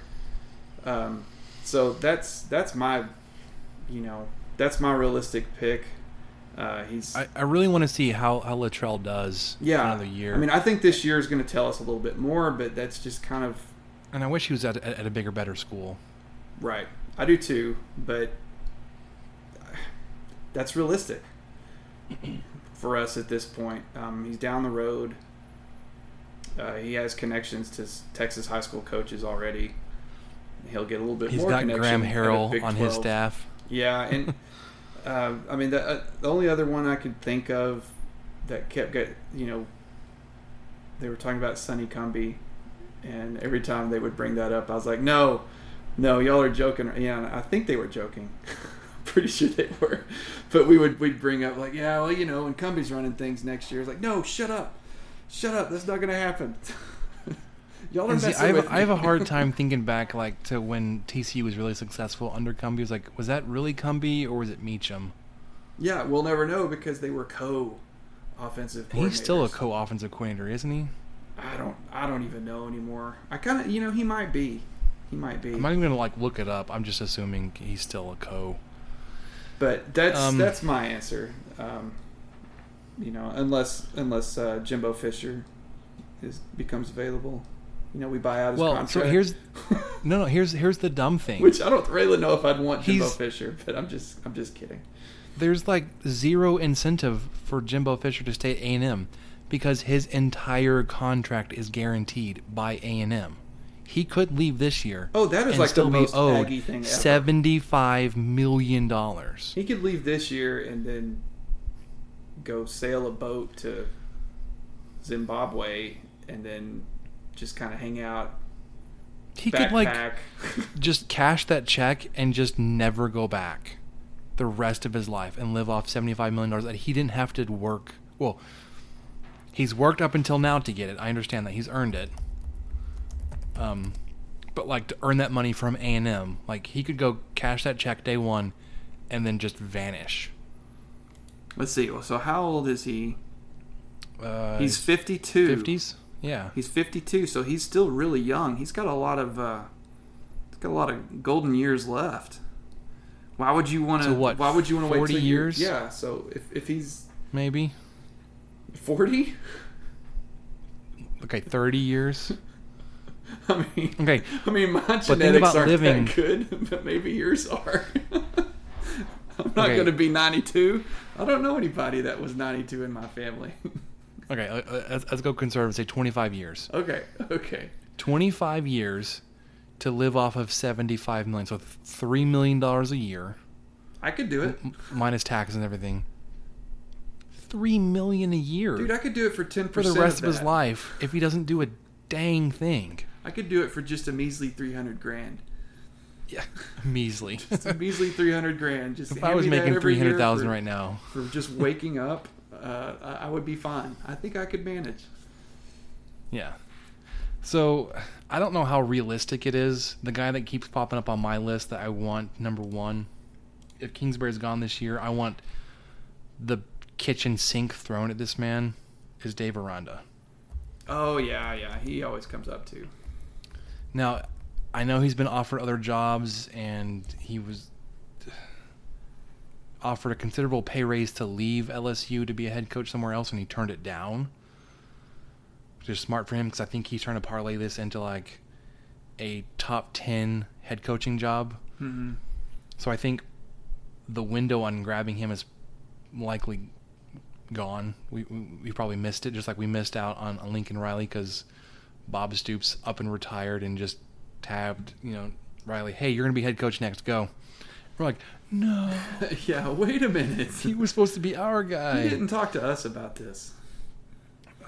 Um, so that's that's my, you know, that's my realistic pick. Uh, he's I, I really want to see how how Littrell does yeah. another year. I mean, I think this year is going to tell us a little bit more, but that's just kind of and I wish he was at, at, at a bigger, better school. right. I do too, but that's realistic for us at this point. Um, he's down the road. Uh, he has connections to Texas high school coaches already. He'll get a little bit He's more. got Graham Harrell on his staff. Yeah, and uh, I mean the uh, the only other one I could think of that kept get you know they were talking about Sonny Cumbie, and every time they would bring that up, I was like, no, no, y'all are joking. Yeah, I think they were joking. Pretty sure they were, but we would we'd bring up like, yeah, well, you know, when Cumbie's running things next year, it's like, no, shut up, shut up, that's not gonna happen. y'all are see, messing I, have, with a- I have a hard time thinking back, like to when TCU was really successful under Cumbie. Was like, was that really Cumbie or was it Meacham? Yeah, we'll never know because they were co offensive. He's still a co-offensive coordinator, isn't he? I don't. I don't even know anymore. I kind of. You know, he might be. He might be. I'm not even gonna like look it up. I'm just assuming he's still a co. But that's Um, that's my answer. Um, you know, unless unless uh, Jimbo Fisher is becomes available. You know, we buy out his Well, contract. so here's no, no. Here's here's the dumb thing. which I don't really know if I'd want Jimbo He's- Fisher, but I'm just I'm just kidding. There's like zero incentive for Jimbo Fisher to stay at A&M because his entire contract is guaranteed by A&M. He could leave this year. Oh, that is like the most owed Aggie thing ever. seventy-five million dollars. He could leave this year and then go sail a boat to Zimbabwe and then just kind of hang out. He could like just cash that check and just never go back. the rest of his life and live off $75 million that he didn't have to work. Well, he's worked up until now to get it. I understand that. He's earned it. Um, but like to earn that money from A&M, like he could go cash that check day one and then just vanish. Let's see. So how old is he? Uh, He's 52. 50s? Yeah. He's 52, so he's still really young. He's got a lot of uh, he's got a lot of golden years left. Why would you want to? So what, Why would you want to wait 40 years? You're, yeah. So if, if he's Maybe. 40, Okay, 30 years. I mean, Okay. I mean, my genetics about aren't living- that good, but maybe yours are. I'm not Okay. going to be 92. I don't know anybody that was 92 in my family. Okay, let's, let's go conservative. Say 25 years. okay, okay. 25 years to live off of 75 million. So $3 million a year, I could do it, minus taxes and everything. 3 million a year dude. I could do it for 10 for the rest of his life if he doesn't do a dang thing. I could do it for just a measly 300 grand. Yeah. Measly. It's a measly 300 grand. Just if I was making 300000 for- right now. for just waking up, uh, I I would be fine. I think I could manage. Yeah. So I don't know how realistic it is. The guy that keeps popping up on my list that I want number one, if Kingsbury's gone this year, I want the kitchen sink thrown at this man is Dave Aranda. Oh yeah, yeah. He always comes up too. Now, I know he's been offered other jobs and he was offered a considerable pay raise to leave LSU to be a head coach somewhere else and he turned it down. Which is smart for him because I think he's trying to parlay this into like a top 10 head coaching job. Mhm. So I think the window on grabbing him is likely gone. We, we, we probably missed it, just like we missed out on, on Lincoln Riley because Bob Stoops up and retired and just tabbed, you know, Riley, hey, you're going to be head coach next, go. We're like, no, yeah. Wait a minute. he was supposed to be our guy. He didn't talk to us about this.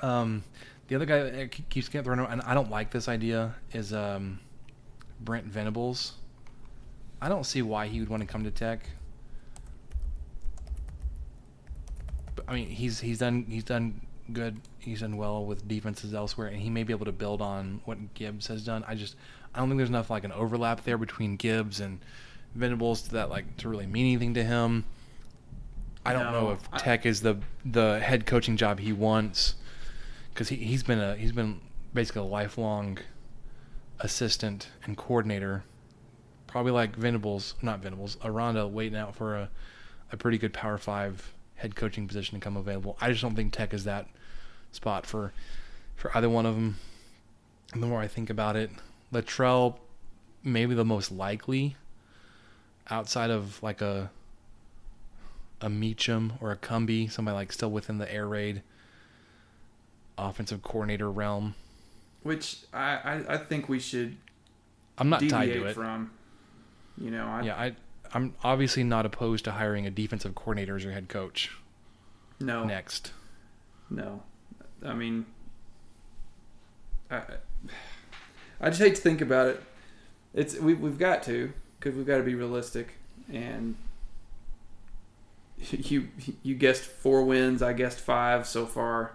Um, the other guy that keeps getting thrown out, and I don't like this idea, is um, Brent Venables. I don't see why he would want to come to Tech. But, I mean, he's he's done he's done good. He's done well with defenses elsewhere, and he may be able to build on what Gibbs has done. I just I don't think there's enough like an overlap there between Gibbs and Venables to that like to really mean anything to him. I don't know if I- Tech is the the head coaching job he wants because he he's been a he's been basically a lifelong assistant and coordinator, probably like Venables, not Venables, Aranda waiting out for a a pretty good Power Five head coaching position to come available. I just don't think Tech is that spot for for either one of them. And the more I think about it, Littrell maybe the most likely outside of like a a Meacham or a Cumbie, somebody like still within the air raid offensive coordinator realm. Which I, I, I think we should I'm not tied to it. from. You know, I, Yeah, I I'm obviously not opposed to hiring a defensive coordinator as your head coach no, next. no. I mean, I, I just hate to think about it. It's we we've got to because we've got to be realistic and. You you guessed four wins. I guessed five so far.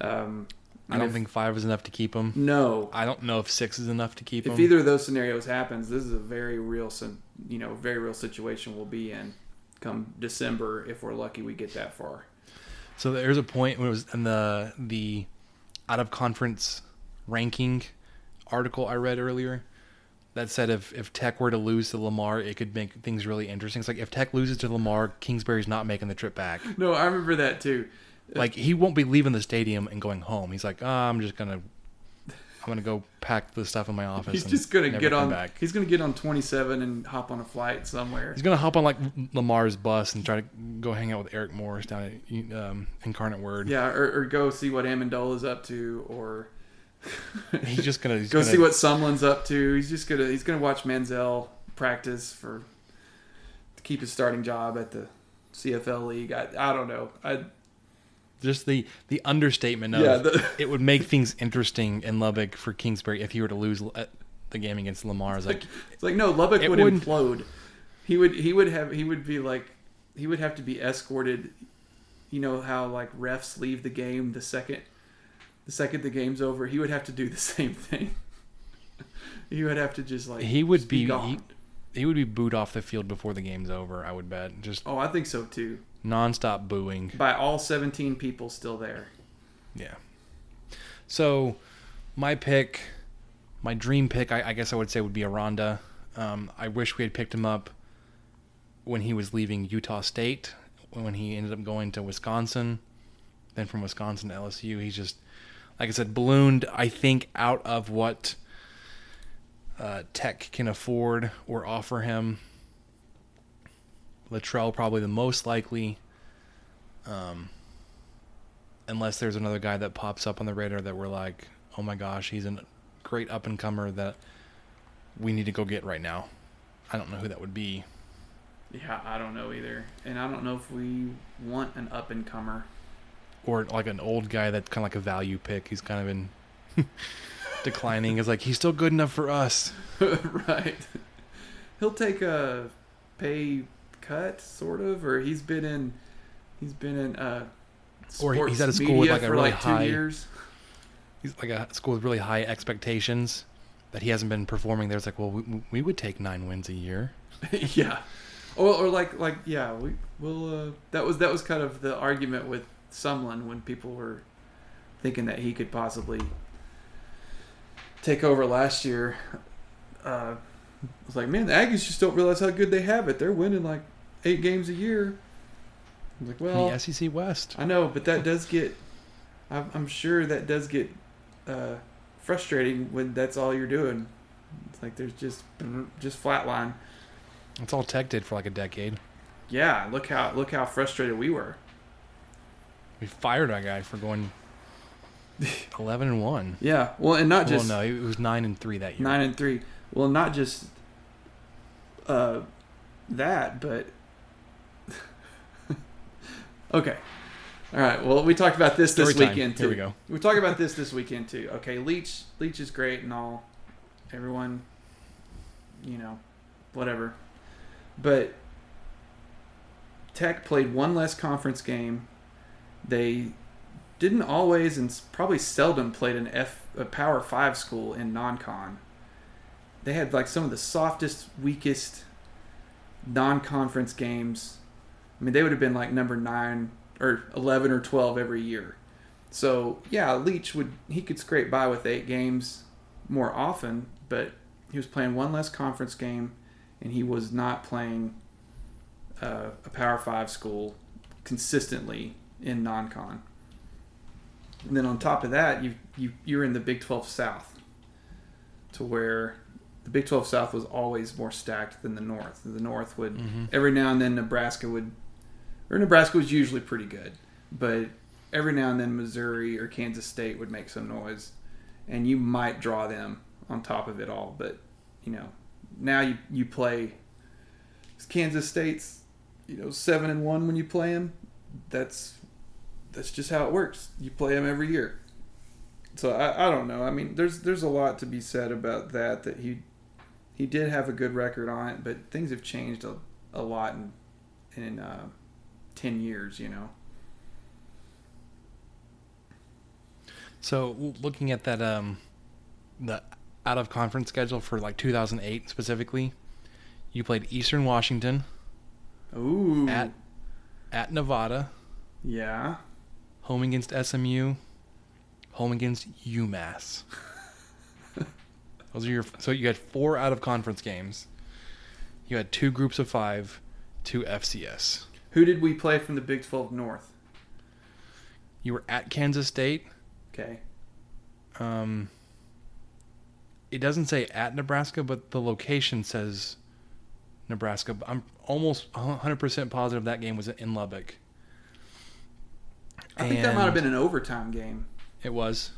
Um, I don't if- think five is enough to keep him. no. I don't know if six is enough to keep them. if him. either of those scenarios happens, this is a very real, you know, very real situation we'll be in come December if we're lucky we get that far. So there's a point when it was in the the out of conference ranking article I read earlier that said if if Tech were to lose to Lamar, it could make things really interesting. It's like if Tech loses to Lamar, Kingsbury's not making the trip back. No, I remember that too. Like he won't be leaving the stadium and going home. He's like, oh, I'm just gonna I'm gonna go pack the stuff in my office. He's just gonna get on. back. He's gonna get on 27 and hop on a flight somewhere. He's gonna hop on like Lamar's bus and try to go hang out with Eric Morris down at um, Incarnate Word. Yeah, or, or go see what Amendola's up to, or He's just gonna he's go gonna, see what Sumlin's up to. He's just gonna he's gonna watch Manziel practice for to keep his starting job at the CFL league. I, I don't know. I just the the understatement of Yeah, the- it would make things interesting in Lubbock for Kingsbury if he were to lose uh, the game against Lamar. It's like it's like no Lubbock would implode. he would he would have he would be like he would have to be escorted. You know how like refs leave the game the second the second the game's over. He would have to do the same thing. he would have to just like He would be, gone. he, he would be booed off the field before the game's over. I would bet, just oh, I think so too. Nonstop booing. By all seventeen people still there. Yeah. So, my pick, my dream pick, I, I guess I would say would be Aranda. Um, I wish we had picked him up when he was leaving Utah State, when he ended up going to Wisconsin. Then from Wisconsin to LSU, he's just, like I said, ballooned. I think out of what uh, Tech can afford or offer him. Littrell probably the most likely. Um, unless there's another guy that pops up on the radar that we're like, oh my gosh, he's a great up and comer that we need to go get right now. I don't know who that would be. Yeah, I don't know either, and I don't know if we want an up and comer. Or like an old guy that's kind of like a value pick. He's kind of been declining. Is like he's still good enough for us. right. He'll take a pay cut, sort of, or he's been in, he's been in, uh, Or he's at a school with, like, a really like high- years. He's like a school with really high expectations that he hasn't been performing. There's like, well, we, we would take nine wins a year. yeah, or or like like yeah, we will. Uh, that was that was kind of the argument with Sumlin when people were thinking that he could possibly take over last year. Uh, I was like, man, the Aggies just don't realize how good they have it. They're winning like eight games a year. I was like, well, the SEC West. I know, but that does get. I'm, I'm sure that does get uh, frustrating when that's all you're doing. It's like there's just just flatline. That's all Tech did for like a decade. Yeah, look how look how frustrated we were. We fired our guy for going eleven and one. Yeah, well, and not just. Well, no, it was nine and three that year. nine and three. Well, not just uh, that, but okay. All right. Well, we talked about this this Story time. weekend too. Here we go. We talked about this this weekend too. Okay, Leach Leach is great and all. Everyone, you know, whatever. But Tech played one less conference game. They didn't always and probably seldom played an F a Power Five school in non-con. They had like some of the softest, weakest non-conference games. I mean, they would have been like number nine or eleven or twelve every year. So yeah, Leach would he could scrape by with eight games more often, but he was playing one less conference game, and he was not playing uh, a Power Five school consistently in non-con. And then on top of that, you you you're in the Big Twelve South, to where the Big Twelve South was always more stacked than the North. The North would every now and then Nebraska would, or Nebraska was usually pretty good, but every now and then Missouri or Kansas State would make some noise, and you might draw them on top of it all. But you know, now you you play Kansas State's you know seven and one when you play them. That's that's just how it works. You play them every year. So I, I don't know. I mean, there's there's a lot to be said about that. That he he did have a good record on it, but things have changed a, a lot in in uh, ten years. You know. So looking at that, um, the out of conference schedule for like 2008 specifically, you played Eastern Washington Ooh. at at Nevada, yeah. home against SMU, home against UMass. Those are your so you had four out of conference games. You had two groups of five, two FCS. Who did we play from the Big Twelve North? You were at Kansas State. Okay. Um, it doesn't say at Nebraska, but the location says Nebraska. I'm almost 100% positive that game was in Lubbock. I think that might have been an overtime game. It was.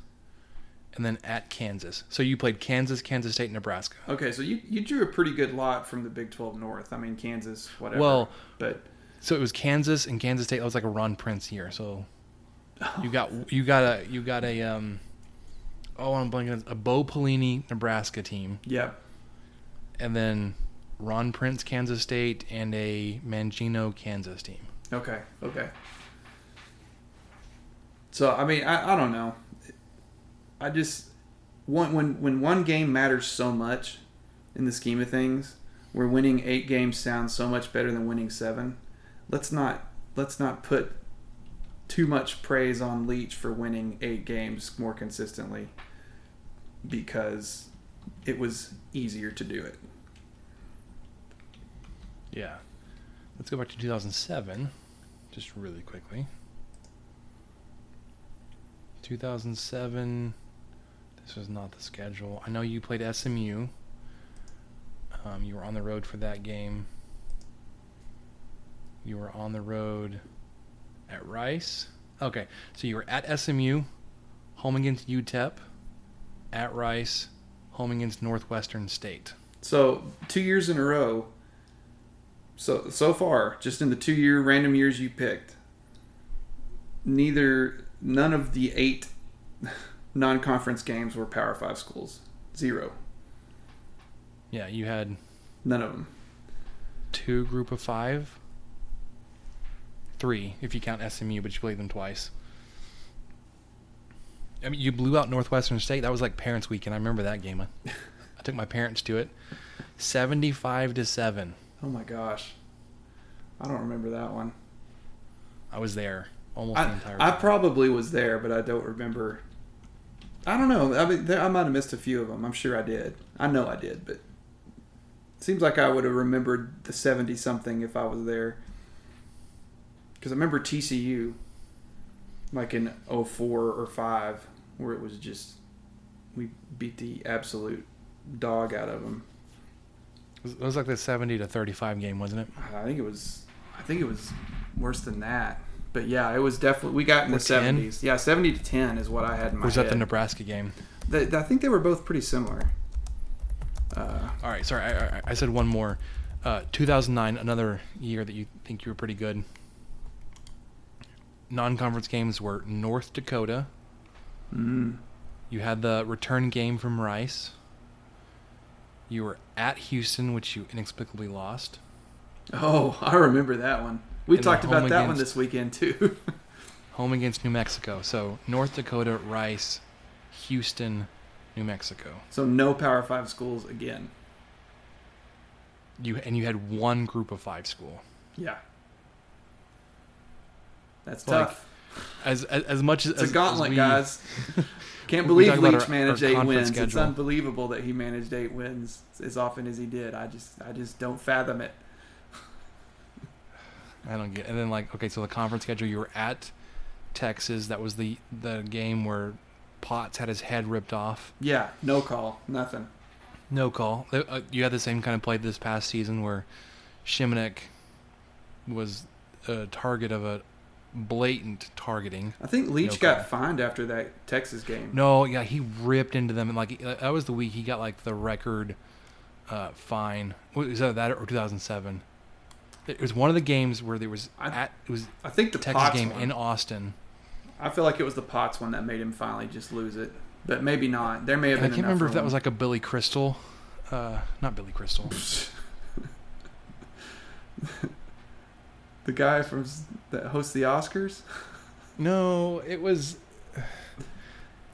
And then at Kansas. So you played Kansas, Kansas State, Nebraska. Okay, so you, you drew a pretty good lot from the Big Twelve North. I mean Kansas, whatever. Well- but So it was Kansas and Kansas State. That was like a Ron Prince year. So you got you got a you got a um oh I'm blanking a Bo Pelini Nebraska team, Yep. and then Ron Prince, Kansas State, and a Mangino, Kansas team. Okay. Okay. So I mean, I, I don't know. I just one when when one game matters so much in the scheme of things, where winning eight games sounds so much better than winning seven. Let's not let's not put too much praise on Leach for winning eight games more consistently because it was easier to do it. Yeah. Let's go back to 2007, just really quickly. 2007. This was not the schedule. I know you played SMU. Um, you were on the road for that game. You were on the road at Rice. Okay, so you were at SMU, home against UTEP, at Rice, home against Northwestern State. So two years in a row. So so far, just in the two year random years you picked, neither none of the eight non conference games were Power Five schools. Zero. Yeah, you had None of them. two group of five. Three, if you count SMU, but you played them twice. I mean, you blew out Northwestern State. That was like Parents Weekend. I remember that game. I, I took my parents to it. Seventy-five to seven. Oh my gosh. I don't remember that one. I was there almost the I, entire. I time. probably was there, but I don't remember. I don't know. I mean, there, I might have missed a few of them. I'm sure I did. I know I did, but it seems like I would have remembered the 70 something if I was there. Because I remember TCU, like in 04 or 5, where it was just we beat the absolute dog out of them. It was like the seventy to thirty-five game, wasn't it? I think it was. I think it was worse than that. But yeah, it was definitely. We got in the 10? 70s. Yeah, 70 to 10 is what I had in my was that head. the Nebraska game? They- I think they were both pretty similar. Uh, All right, sorry, I, I, I said one more. Uh, 2009, another year that you think you were pretty good. Non-conference games were North Dakota. mm, You had the return game from Rice. You were at Houston, which you inexplicably lost. oh, I remember that one. We And talked about that one this weekend too. Home against New Mexico. So North Dakota, Rice, Houston, New Mexico. so no Power Five schools again. You and you had one Group of Five school. Yeah, that's Like, tough. As as, as much as It's a as- gauntlet, as we- guys. Can't believe Leach our- managed our eight wins. It's unbelievable that he managed eight wins as often as he did. I just, I just don't fathom it. I don't get. And then like okay, so the conference schedule, you were at Texas. That was the the game where Potts had his head ripped off. Yeah, no call, nothing. No call. Uh, You had the same kind of play this past season where Shimonek was a target of a blatant targeting. I think Leach No got fined after that Texas game. No, yeah, he ripped into them, and like uh, that was the week he got like the record uh, fine. Was that that or 2007? It was one of the games where there was I- at it was I think the Texas game one. in Austin. I feel like it was the Potts one that made him finally just lose it, but maybe not. There may have And I can't remember if that was like a Billy Crystal, uh, not Billy Crystal. the guy from that hosts the Oscars. no, it was.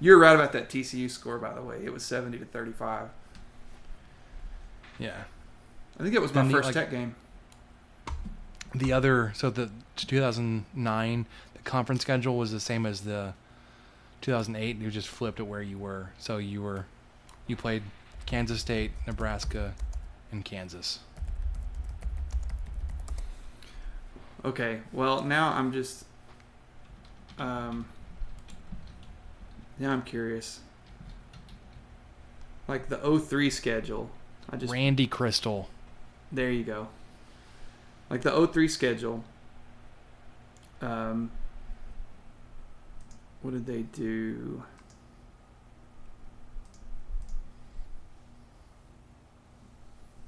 You're right about that TCU score, by the way. It was seventy to thirty-five. Yeah, I think it was my Then the, first like- Tech game. the other so the 2009 the conference schedule was the same as the 2008 you just flipped it where you were so you were you played kansas state nebraska and kansas Okay, well now I'm just. Um. Now I'm curious. Like the 03 schedule. I just randy crystal There you go. Like the 03 schedule. Um, what did they do?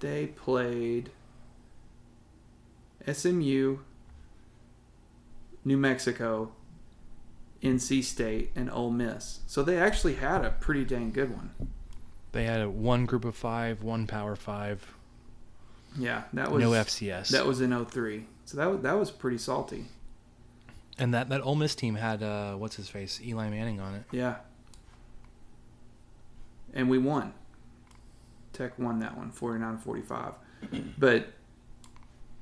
They played SMU, New Mexico, NC State, and Ole Miss. So they actually had a pretty dang good one. they had a one group of five one power five Yeah, that was no FCS. That was in 03. So that was, that was pretty salty. and that that Ole Miss team had uh, what's his face, Eli Manning on it. Yeah. And we won. Tech won that one, 49-45. but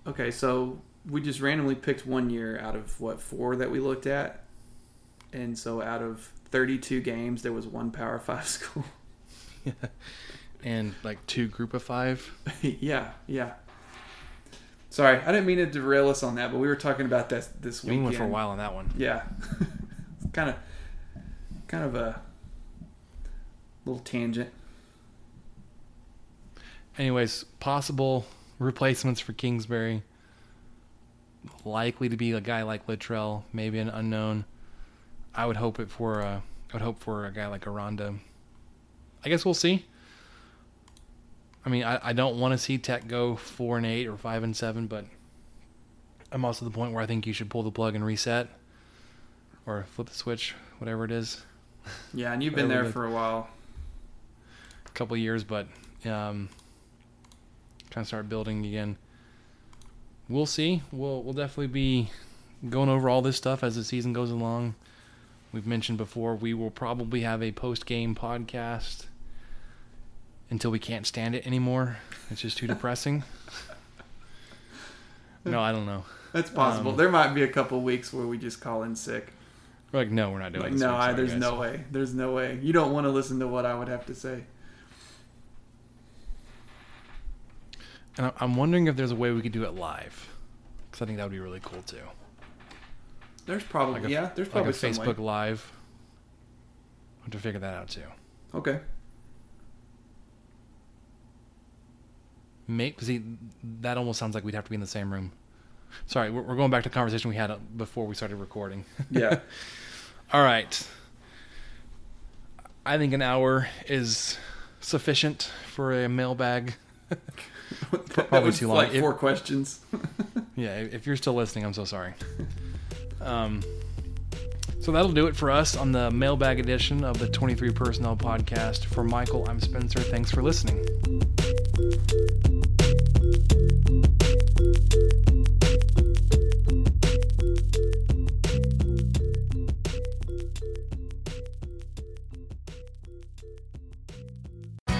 okay, so we just randomly picked one year out of what four that we looked at. And so out of 32 games there was one Power 5 school. And like two group of five. yeah, yeah. Sorry, I didn't mean to derail us on that, but we were talking about that this week. We weekend. went for a while on that one. Yeah, kind of, kind of a little tangent. Anyways, possible replacements for Kingsbury. Likely to be a guy like Littrell, maybe an unknown. I would hope it for a, I would hope for a guy like Aranda. I guess we'll see. I mean, I, I don't want to see Tech go four and eight or five and seven, but I'm also at the point where I think you should pull the plug and reset, or flip the switch, whatever it is. Yeah, and you've been there for a while. a couple of years, but um, trying to start building again. We'll see. We'll we'll definitely be going over all this stuff as the season goes along. We've mentioned before we will probably have a post game podcast until we can't stand it anymore. It's just too depressing. No, I don't know. That's possible. Um, there might be a couple weeks where we just call in sick. We're like, no, we're not doing Like, this. no. I, there's guys. no way. There's no way. You don't want to listen to what I would have to say. And I'm wondering if there's a way we could do it live, because I think that would be really cool too. There's probably Like a- yeah. There's like probably a some Facebook way. Live. I have to figure that out too. Okay. Make see, that almost sounds like we'd have to be in the same room. Sorry, we're, we're going back to the conversation we had uh, before we started recording. Yeah. All right. I think an hour is sufficient for a mailbag. That Probably was too long. Like If- four questions. Yeah, if you're still listening, I'm so sorry. Um, so that'll do it for us on the mailbag edition of the 23 Personnel Podcast. For Michael, I'm Spencer. Thanks for listening.